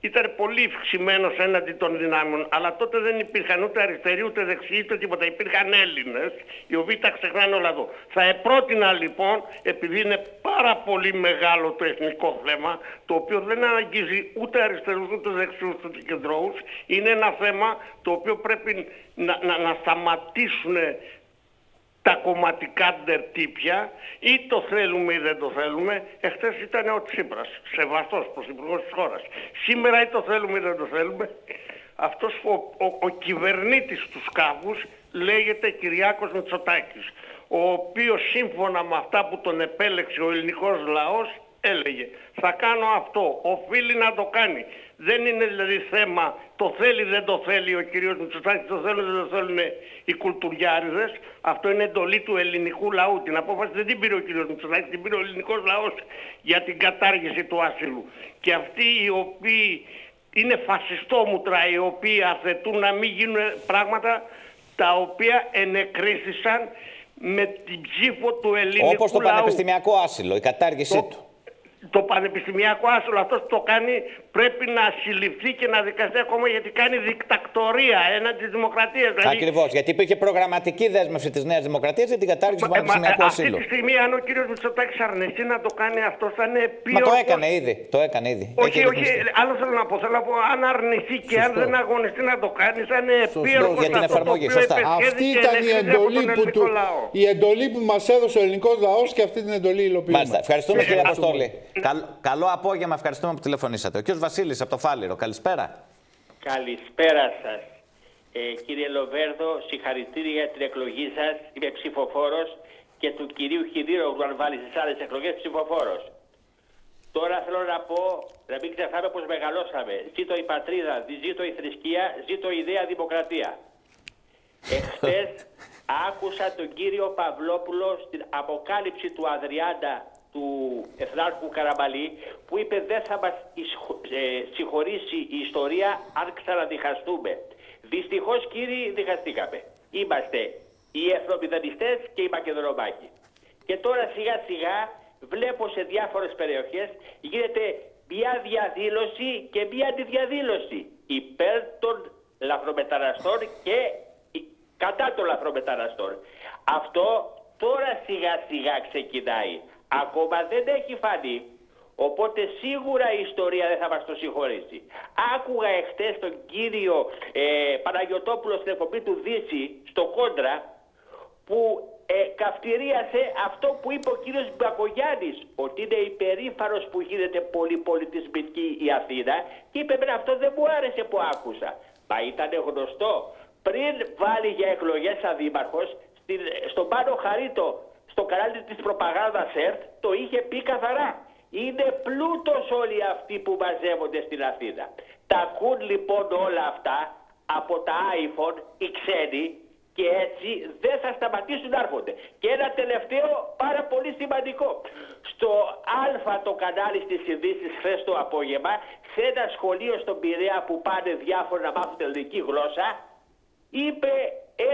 ήταν πολύ ευξημένος έναντι των δυνάμεων, αλλά τότε δεν υπήρχαν ούτε αριστεροί ούτε δεξιοί ούτε τίποτα. Υπήρχαν Έλληνες, οι οποίοι τα ξεχνάνε όλα εδώ. Θα επρότεινα λοιπόν, επειδή είναι πάρα πολύ μεγάλο το εθνικό θέμα, το οποίο δεν αναγγίζει ούτε αριστερούς ούτε δεξιούς ούτε κεντρώους, είναι ένα θέμα το οποίο πρέπει να, να, να σταματήσουν τα κομματικά ντερτύπια ή το θέλουμε ή δεν το θέλουμε. Εχθές ήταν ο Τσίπρας, σεβαστός πρωθυπουργός της χώρας. Σήμερα ή το θέλουμε ή δεν το θέλουμε. Αυτός ο, ο, ο κυβερνήτης τους σκάφους λέγεται Κυριάκος Μητσοτάκης, ο οποίος σύμφωνα με αυτά που τον επέλεξε ο ελληνικός λαός έλεγε θα κάνω αυτό, οφείλει να το κάνει. Δεν είναι δηλαδή θέμα το θέλει δεν το θέλει ο κύριος Μητσοτάκης, το θέλουν δεν το θέλουν οι κουλτουριάριδες. Αυτό είναι εντολή του ελληνικού λαού. Την απόφαση δεν την πήρε ο κύριος Μητσοτάκης, την πήρε ο ελληνικός λαός για την κατάργηση του άσυλου. Και αυτοί οι οποίοι είναι φασιστόμουτρα, οι οποίοι αθετούν να μην γίνουν πράγματα τα οποία ενεκρίθησαν με την ψήφο του ελληνικού λαού. Όπως το πανεπιστημιακό άσυλο, η κατάργησή του το πανεπιστημιακό άσυλο αυτός που το κάνει πρέπει να συλληφθεί και να δικαστεί ακόμα γιατί κάνει δικτακτορία έναντι της δημοκρατίας. Δηλαδή... Ακριβώς, γιατί υπήρχε προγραμματική δέσμευση της Νέας Δημοκρατίας για την κατάργηση του πανεπιστημιακού ε, ασύλου. Αυτή τη στιγμή αν ο κύριος Μητσοτάκης αρνηθεί να το κάνει αυτό θα είναι Μα το έκανε ήδη, το έκανε ήδη. Όχι, όχι, άλλο θέλω να πω, θέλω να πω αν αρνηθεί και αν δεν αγωνιστεί να το κάνει θα είναι επίεργο για την εφαρμογή, σωστά. Αυτή ήταν η εντολή, που του, η εντολή που μας έδωσε ο ελληνικός λαός και αυτή την εντολή υλοποιούμε. Μάλιστα, ευχαριστούμε κύριε Αποστόλη. Καλό απόγευμα, ευχαριστούμε που τηλεφωνήσατε. Ο κ. Βασίλης από το Φάληρο, καλησπέρα. Καλησπέρα σας. Ε, κύριε Λοβέρδο, συγχαρητήρια για την εκλογή σας. Είμαι ψηφοφόρος και του κυρίου Χιδίρογλου, αν βάλεις στι άλλες εκλογές, ψηφοφόρος. Τώρα θέλω να πω, να μην ξεχνάμε πώ μεγαλώσαμε. Ζήτω η πατρίδα, ζήτω η θρησκεία, ζήτω η ιδέα δημοκρατία. Εχθές [LAUGHS] άκουσα τον κύριο Παυλόπουλο στην αποκάλυψη του Αδριάντα του Εθνάρχου Καραμπαλή που είπε δεν θα μας ε, συγχωρήσει η ιστορία αν ξαναδιχαστούμε. Δυστυχώς κύριοι διχαστήκαμε. Είμαστε οι εθνομηδανιστές και οι Μακεδονομάκοι. Και τώρα σιγά σιγά βλέπω σε διάφορες περιοχές γίνεται μια διαδήλωση και μια αντιδιαδήλωση υπέρ των λαθρομεταναστών και κατά των λαθρομεταναστών. Αυτό τώρα σιγά σιγά ξεκινάει ακόμα δεν έχει φανεί. Οπότε σίγουρα η ιστορία δεν θα μας το συγχωρήσει. Άκουγα εχθές τον κύριο ε, Παναγιωτόπουλο στην εκπομπή του Δύση, στο Κόντρα, που ε, καυτηρίασε αυτό που είπε ο κύριος Μπακογιάννης, ότι είναι υπερήφανος που γίνεται πολύ πολιτισμική η Αθήνα και είπε με αυτό δεν μου άρεσε που άκουσα. Μα ήταν γνωστό. Πριν βάλει για εκλογές σαν δήμαρχος, στον Πάνο Χαρίτο στο κανάλι της προπαγάνδας ΕΡΤ το είχε πει καθαρά. Είναι πλούτος όλοι αυτοί που μαζεύονται στην Αθήνα. Τα ακούν λοιπόν όλα αυτά από τα iPhone οι ξένοι και έτσι δεν θα σταματήσουν να έρχονται. Και ένα τελευταίο πάρα πολύ σημαντικό. Στο Α το κανάλι στις ειδήσεις χθες το απόγευμα, σε ένα σχολείο στον Πειραιά που πάνε διάφορα να μάθουν ελληνική γλώσσα, είπε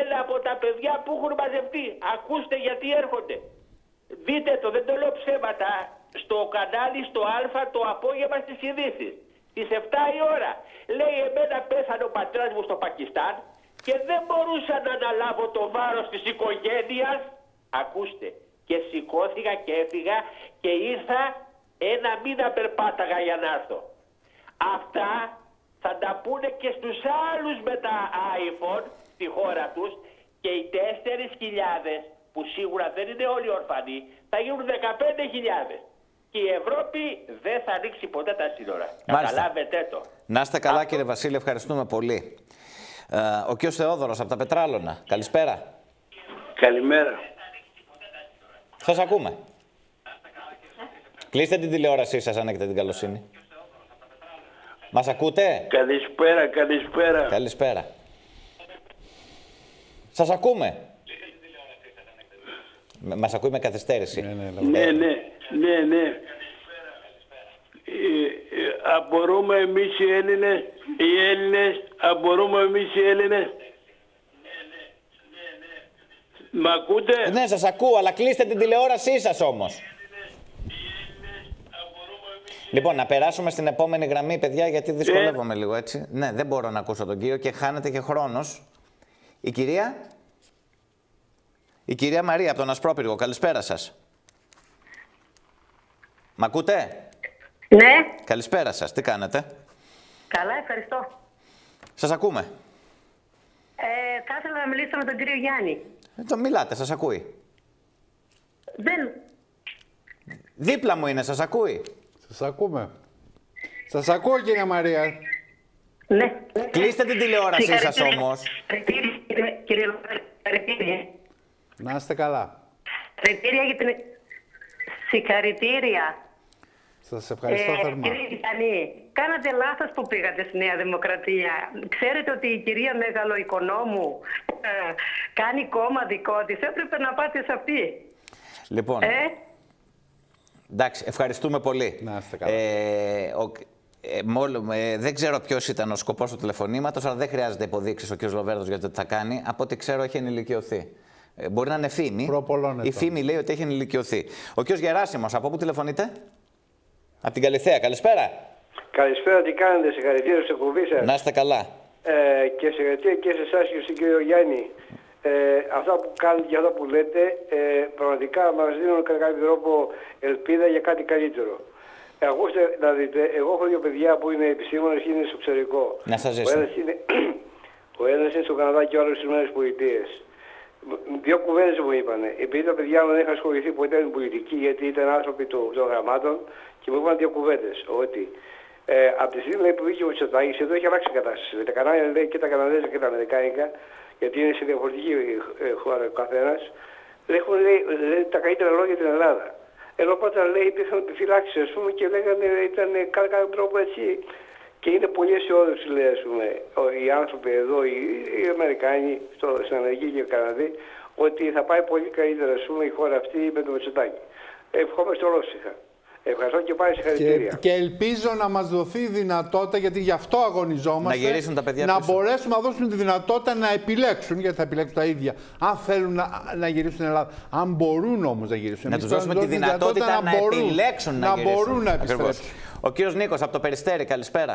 ένα από τα παιδιά που έχουν μαζευτεί. Ακούστε γιατί έρχονται. Δείτε το, δεν το λέω ψέματα. Στο κανάλι, στο Α, το απόγευμα στις ειδήσεις. Στις 7 η ώρα. Λέει εμένα πέθανε ο πατέρας μου στο Πακιστάν και δεν μπορούσα να αναλάβω το βάρος της οικογένειας. Ακούστε. Και σηκώθηκα και έφυγα και ήρθα ένα μήνα περπάταγα για να έρθω. Αυτά θα τα πούνε και στους άλλους με τα iPhone στη χώρα τους και οι 4.000 που σίγουρα δεν είναι όλοι ορφανοί θα γίνουν 15.000. Και η Ευρώπη δεν θα ρίξει ποτέ τα σύνορα. Καταλάβετε το. Να είστε καλά κύριε Βασίλη, ευχαριστούμε πολύ. Ε, ο κ. Θεόδωρος από τα Πετράλωνα. Καλησπέρα. Καλημέρα. Σας ακούμε. Κλείστε την τηλεόρασή σας αν έχετε την καλοσύνη. Μας ακούτε; Καλησπέρα, καλησπέρα. Καλησπέρα. Σας ακούμε. Μας ακούει με καθυστέρηση. Ναι, ναι, ναι. ναι, ναι, ναι. Ε, ε, απορούμε εμείς οι Έλληνες, οι Έλληνες, απορούμε εμείς οι Έλληνες. Μ' ακούτε; Ναι, σας ακούω, αλλά κλείστε την τηλεόρασή σας όμως. Λοιπόν, να περάσουμε στην επόμενη γραμμή, παιδιά, γιατί δυσκολεύομαι λίγο έτσι. Ναι, δεν μπορώ να ακούσω τον κύριο και χάνεται και χρόνος. Η κυρία; Η κυρία Μαρία από τον Ασπρόπυργο. Καλησπέρα σας. Μ' ακούτε; Ναι. Καλησπέρα σας. Τι κάνετε; Καλά, ευχαριστώ. Σας ακούμε. Ε, θα ήθελα να μιλήσω με τον κύριο Γιάννη. Ε, το μιλάτε, σας ακούει. Δεν... Δίπλα μου είναι, σας ακούει. Σας ακούμε. Σας ακούω, κυρία Μαρία. Ναι. Κλείστε την τηλεόρασή σας όμως. Κύριε Να είστε καλά. Συγχαρητήρια για την... Συγχαρητήρια. Σας ευχαριστώ ε, θερμά. Κύριε Γιάννη, κάνατε λάθος που πήγατε στη Νέα Δημοκρατία. Ξέρετε ότι η κυρία Μεγαλοοικονόμου ε, κάνει κόμμα δικό της. Έπρεπε να πάτε σε αυτή. Λοιπόν, Ε, εντάξει, ευχαριστούμε πολύ. Να είστε καλά. Ε, ο, ε, μόλι- ε, δεν ξέρω ποιος ήταν ο σκοπός του τηλεφωνήματος, αλλά δεν χρειάζεται υποδείξεις ο κ. Λοβέρδος για το τι θα κάνει. Από ό,τι ξέρω, έχει ενηλικιωθεί. Ε, μπορεί να είναι φήμη. Προ πολλών Η ετών. φήμη λέει ότι έχει ενηλικιωθεί. Ο κ. Γεράσιμος, από πού τηλεφωνείτε, Από την Καλυθέα. Καλησπέρα. Καλησπέρα, τι κάνετε, συγχαρητήρια στην εκπομπή σας. Να είστε καλά. Ε, και συγχαρητήρια και σε εσάς και στον κύριο Γιάννη. Ε, αυτά που κάνετε και αυτά που λέτε ε, πραγματικά μας δίνουν κατά κάποιο τρόπο ελπίδα για κάτι καλύτερο. Ε, ακούστε να δείτε, εγώ έχω δύο παιδιά που είναι επιστήμονες και είναι στο εξωτερικό. Να σας Ο ζήσω. ένας είναι, ο ένας είναι στο Καναδά και ο άλλος στις ΗΠΑ. Δύο κουβέντες μου είπαν. Επειδή τα παιδιά μου δεν είχαν ασχοληθεί ποτέ με την πολιτική, γιατί ήταν άνθρωποι του- των γραμμάτων, και μου είπαν δύο κουβέντες. Ότι ε, από τη στιγμή λέει, που βγήκε ο Μητσοτάκη, εδώ έχει αλλάξει η κατάσταση. Με τα κανάλια λέει, και τα Καναδέζα και τα Αμερικάνικα, γιατί είναι σε διαφορετική ε, χώρα ο καθένας, έχουν λέει, λέει, τα καλύτερα λόγια για την Ελλάδα. Ενώ πρώτα λέει υπήρχαν επιφυλάξει, ας πούμε, και λέγανε ήταν κατά κάποιο τρόπο έτσι. Και είναι πολύ αισιόδοξοι, λέει, ας πούμε, ο- οι άνθρωποι εδώ, οι, οι Αμερικάνοι, στο, στην Αμερική και οι Καναδοί, ότι θα πάει πολύ καλύτερα, ας πούμε, η χώρα αυτή με το Μητσοτάκη. Ευχόμαστε ολόψυχα. Ευχαριστώ και πάλι Και, συγχαρητήρια. και ελπίζω να μας δοθεί η δυνατότητα, γιατί γι' αυτό αγωνιζόμαστε, Να γυρίσουν τα παιδιά να πίσω. μπορέσουμε να δώσουμε τη δυνατότητα να επιλέξουν, γιατί θα επιλέξουν τα ίδια, αν θέλουν να, να γυρίσουν στην Ελλάδα. Αν μπορούν όμως να γυρίσουν. Να Εμείς τους πρέπει δώσουμε τη δυνατότητα να, μπορούν, επιλέξουν να, να γυρίσουν. μπορούν να Ακριβώς. επιστρέψουν. Ο κύριος Νίκος από το Περιστέρι, καλησπέρα.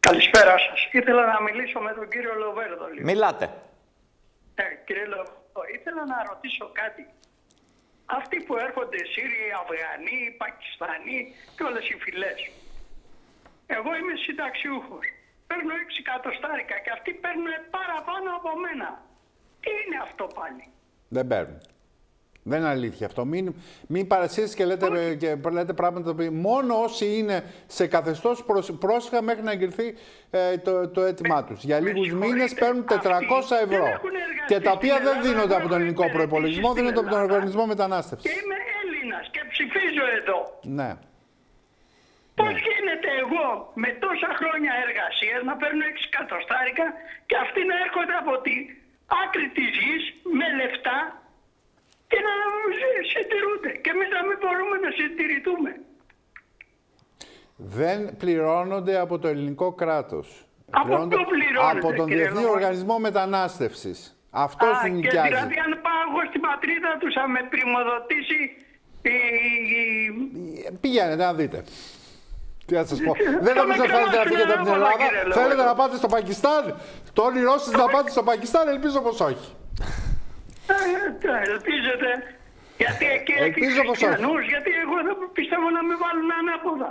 Καλησπέρα σας. Ήθελα να μιλήσω με τον κύριο Λοβέρδο. λίγο. Μιλάτε. Ε, κύριε Λοβέρδο, ήθελα να ρωτήσω κάτι. Αυτοί που έρχονται Σύριοι, Αφγανοί, Πακιστανοί και όλες οι φυλές. Εγώ είμαι συνταξιούχος. Παίρνω 6 εκατοστάρικα και αυτοί παίρνουν παραπάνω από μένα. Τι είναι αυτό πάλι; Δεν παίρνουν. Δεν είναι αλήθεια αυτό. Μην, μην παρασύρεστε και λέτε, και λέτε πράγματα τα οποία μόνο όσοι είναι σε καθεστώς πρόσφυγα μέχρι να εγκριθεί ε, το, το αίτημά τους. Για λίγους συγχωρείτε, μήνες παίρνουν 400 αυτοί ευρώ. δεν έχουν εργαστεί Και τα οποία στην δεν Ελλάδα, δίνονται δεν από τον έχουν ελληνικό υπηρετήσει προπολογισμό, στην δίνονται από τον Ελλάδα. οργανισμό Και μετανάστευση. είμαι Έλληνας και ψηφίζω εδώ. Ναι. Πώς γίνεται εγώ με τόσα χρόνια εργασίας να παίρνω 6 εκατοστάρικα και αυτοί να έρχονται από την άκρη της γης με λεφτά και να συ- συντηρούνται και εμείς να μην μπορούμε να συντηρηθούμε. Δεν πληρώνονται από το ελληνικό κράτος. Από πού πληρώνεται, Από τον κύριε Διεθνή Λοβάκη; Οργανισμό Μετανάστευσης. Αυτός Α, την και νοικιάζει. δηλαδή αν πάω εγώ στην πατρίδα τους θα με πρημοδοτήσει η... η- Πηγαίνετε να δείτε. Τι να σας πω. Θα Δεν με νομίζω ότι θέλετε να κρεμάσουν φύγετε από την ανάποδα, Ελλάδα. κύριε Λοβάκη. Θέλετε να πάτε στο Πακιστάν; Το όνειρό σας να πάτε στο Πακιστάν, ελπίζω πως όχι. Ε, Ελπίζετε. Γιατί εκεί έχει Ελπίζω πως όχι. χριστιανούς, γιατί εγώ δεν πιστεύω να με βάλουν ανάποδα.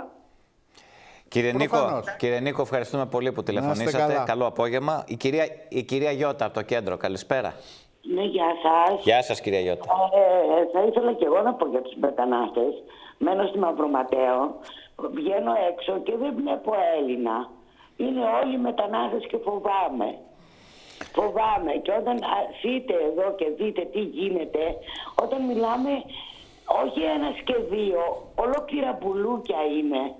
Κύριε Νίκο, Προφανώς. κύριε Νίκο, ευχαριστούμε πολύ που τηλεφωνήσατε. καλά. Καλό απόγευμα. Η κυρία, η κυρία Γιώτα από το κέντρο, καλησπέρα. Ναι, γεια σας. Γεια σας κυρία Γιώτα. Ε, θα ήθελα και εγώ να πω για τους μετανάστες. Μένω στη Μαυροματέο, βγαίνω έξω και δεν βλέπω Έλληνα. Είναι όλοι μετανάστες και φοβάμαι. Φοβάμαι και όταν α, δείτε εδώ και δείτε τι γίνεται, όταν μιλάμε όχι ένας και δύο, ολόκληρα μπουλούκια είναι.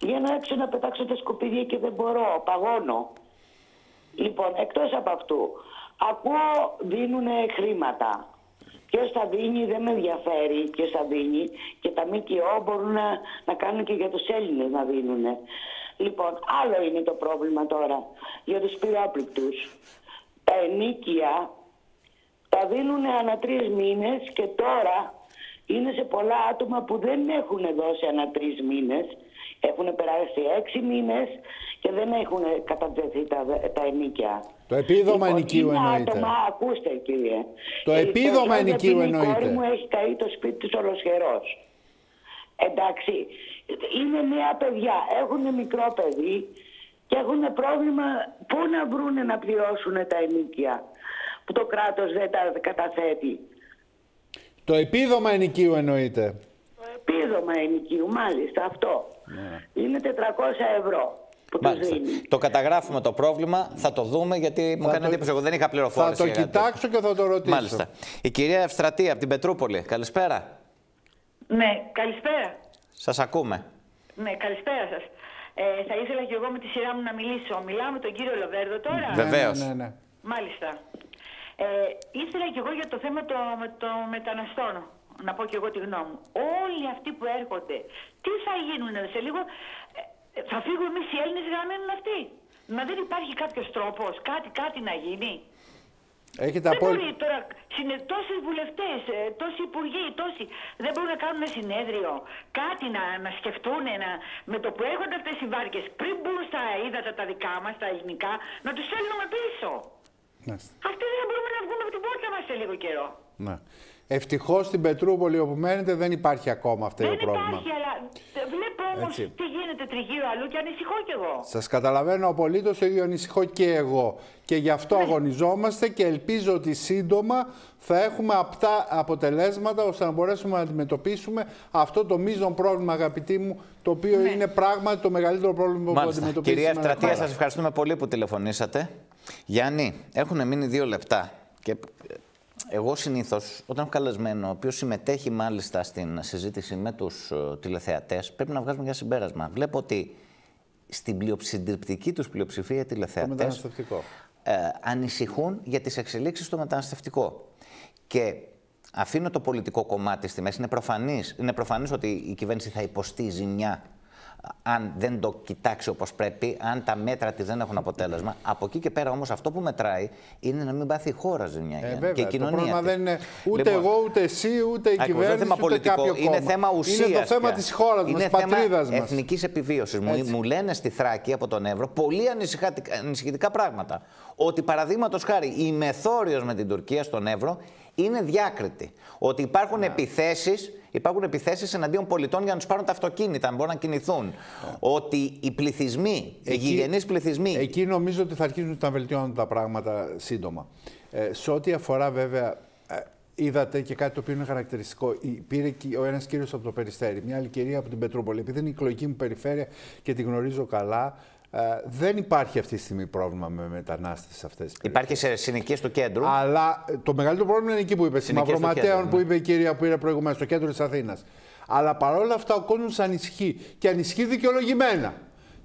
Βγαίνω έξω να πετάξω τα σκουπίδια και δεν μπορώ, παγώνω. Λοιπόν, εκτός από αυτού, ακούω δίνουν χρήματα. Ποιος θα δίνει δεν με ενδιαφέρει ποιος θα δίνει και τα ΜΚΟ μπορούν να, να κάνουν και για τους Έλληνες να δίνουν. Λοιπόν, άλλο είναι το πρόβλημα τώρα για τους πυρόπληκτους. Τα ενίκια τα δίνουν ανά τρεις μήνες και τώρα είναι σε πολλά άτομα που δεν έχουν δώσει ανά τρεις μήνες, έχουν περάσει έξι μήνες και δεν έχουν κατατεθεί τα, τα ενίκια. Το επίδομα λοιπόν, ενοικίου εννοείται. Άτομα, ακούστε κύριε. Το ε, επίδομα ενοικίου εννοείται. Η κόρη μου έχει καεί το σπίτι της ολοσχερός. Εντάξει, είναι μια παιδιά, έχουν μικρό παιδί και έχουν πρόβλημα πού να βρούνε να πληρώσουν τα ενίκια που το κράτος δεν τα καταθέτει. Το επίδομα ενοικίου εννοείται. Το επίδομα ενοικίου, μάλιστα αυτό. Ναι. Είναι 400 ευρώ. Που το, το καταγράφουμε το πρόβλημα, θα το δούμε γιατί μου κάνει εντύπωση. Εγώ δεν είχα πληροφόρηση. Θα το κοιτάξω και θα το ρωτήσω. Μάλιστα. Η κυρία Ευστρατεία από την Πετρούπολη. Καλησπέρα. Ναι, καλησπέρα. Σας ακούμε. Ναι, καλησπέρα σας. Ε, θα ήθελα και εγώ με τη σειρά μου να μιλήσω. Μιλάω με τον κύριο Λοβέρδο τώρα; Βεβαίως. Ναι, ναι, ναι. Μάλιστα. Ε, ήθελα και εγώ για το θέμα των το μεταναστών να πω και εγώ τη γνώμη μου. Όλοι αυτοί που έρχονται, τι θα γίνουν σε λίγο, ε, θα φύγουν εμείς οι Έλληνες για να μένουν αυτοί; Μα δεν υπάρχει κάποιος τρόπος, κάτι, κάτι να γίνει; Έχετε δεν μπορεί τώρα, τόσοι βουλευτές, ε, τόσοι υπουργοί, τόσοι, δεν μπορούν να κάνουν συνέδριο, κάτι να, να σκεφτούν, να, με το που έρχονται αυτές οι βάρκες, πριν μπουν στα ύδατα τα δικά μας, τα ελληνικά, να τους στέλνουμε πίσω. Ναι. Αυτοί δεν μπορούμε να βγούμε από την πόρτα μας σε λίγο καιρό. Ναι. Ευτυχώς στην Πετρούπολη όπου μένετε δεν υπάρχει ακόμα αυτό το πρόβλημα. Δεν υπάρχει, αλλά βλέπω όμω τι γίνεται τριγύρω αλλού και ανησυχώ κι εγώ. Σας καταλαβαίνω απολύτως το ίδιο ανησυχώ και εγώ. Και γι' αυτό ναι. αγωνιζόμαστε και ελπίζω ότι σύντομα θα έχουμε απτά αποτελέσματα ώστε να μπορέσουμε να αντιμετωπίσουμε αυτό το μείζον πρόβλημα, αγαπητοί μου, το οποίο ναι. είναι πράγματι το μεγαλύτερο πρόβλημα που αντιμετωπίζουμε. Κυρία Ευτρατεία, σας ευχαριστούμε πολύ που τηλεφωνήσατε. Γιάννη, έχουν μείνει δύο λεπτά. Και εγώ συνήθως, όταν έχω καλεσμένο, ο οποίος συμμετέχει μάλιστα στην συζήτηση με τους uh, τηλεθεατές, πρέπει να βγάζουμε για συμπέρασμα. Βλέπω ότι στην συντριπτική τους πλειοψηφία οι τηλεθεατές ε, ανησυχούν για τις εξελίξεις στο μεταναστευτικό. Και αφήνω το πολιτικό κομμάτι στη μέση. Είναι προφανής είναι προφανής ότι η κυβέρνηση θα υποστεί ζημιά αν δεν το κοιτάξει όπως πρέπει, αν τα μέτρα της δεν έχουν αποτέλεσμα. Από εκεί και πέρα όμως αυτό που μετράει είναι να μην πάθει η χώρα ζημιά ε, βέβαια, και η κοινωνία. Το πρόβλημα δεν είναι ούτε λοιπόν, εγώ, ούτε εσύ, ούτε η κυβέρνηση, είναι θέμα ούτε κάποιο κόμμα. Είναι θέμα ουσίας. Είναι το θέμα της χώρας είναι μας, της πατρίδας μας. εθνικής επιβίωσης. Μου, μου λένε στη Θράκη από τον Εύρο πολύ ανησυχητικά πράγματα. Ότι παραδείγματος χάρη η μεθόριος με την Τουρκία στον Εύρο είναι διάκριτη. Ότι υπάρχουν ναι. επιθέσεις υπάρχουν επιθέσεις εναντίον πολιτών για να τους πάρουν τα αυτοκίνητα, να μπορούν να κινηθούν. Ότι οι πληθυσμοί, εκεί, οι γηγενείς πληθυσμοί. Εκεί νομίζω ότι θα αρχίσουν να βελτιώνουν τα πράγματα σύντομα. Ε, σε ό,τι αφορά βέβαια. Ε, είδατε και κάτι το οποίο είναι χαρακτηριστικό. Πήρε ο ένας κύριος από το Περιστέρι, μια άλλη κυρία από την Πετρούπολη. Επειδή είναι η εκλογική μου περιφέρεια και τη γνωρίζω καλά, ε, δεν υπάρχει αυτή τη στιγμή πρόβλημα με μετανάστες αυτές. Υπάρχει σε συνοικίες του κέντρου. Αλλά ε, το μεγαλύτερο πρόβλημα είναι εκεί που είπες. Στη Μαυροματέων που ναι. είπε η κυρία που είναι προηγουμένως, στο κέντρο της Αθήνας. Αλλά παρόλα αυτά ο κόσμος ανησυχεί. Και ανησυχεί δικαιολογημένα.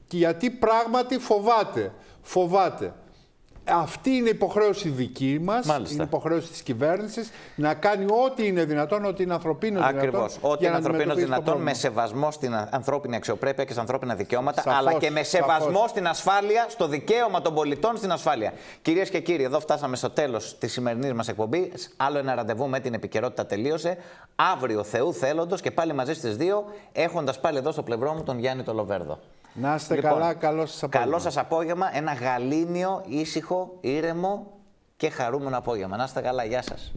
Και γιατί πράγματι φοβάται. Φοβάται αυτή είναι η υποχρέωση δική μας, είναι υποχρέωση της κυβέρνησης να κάνει ό,τι είναι δυνατόν, ό,τι είναι ανθρωπίνο Ακριβώς. δυνατόν. Ακριβώς. Ό,τι είναι ανθρωπίνο δυνατόν με σεβασμό στην ανθρώπινη αξιοπρέπεια και στα ανθρώπινα δικαιώματα, αλλά και με σεβασμό σαφώς. στην ασφάλεια, στο δικαίωμα των πολιτών στην ασφάλεια. Κυρίες και κύριοι, εδώ φτάσαμε στο τέλος της σημερινής μας εκπομπής. Άλλο ένα ραντεβού με την επικαιρότητα τελείωσε. Αύριο Θεού θέλοντος και πάλι μαζί στις δύο, έχοντας πάλι εδώ στο πλευρό μου τον Γιάννη Τολοβέρδο. Να είστε λοιπόν, καλά, καλό σας απόγευμα. Καλό σας απόγευμα, ένα γαλήνιο, ήσυχο, ήρεμο και χαρούμενο απόγευμα. Να είστε καλά, γεια σας.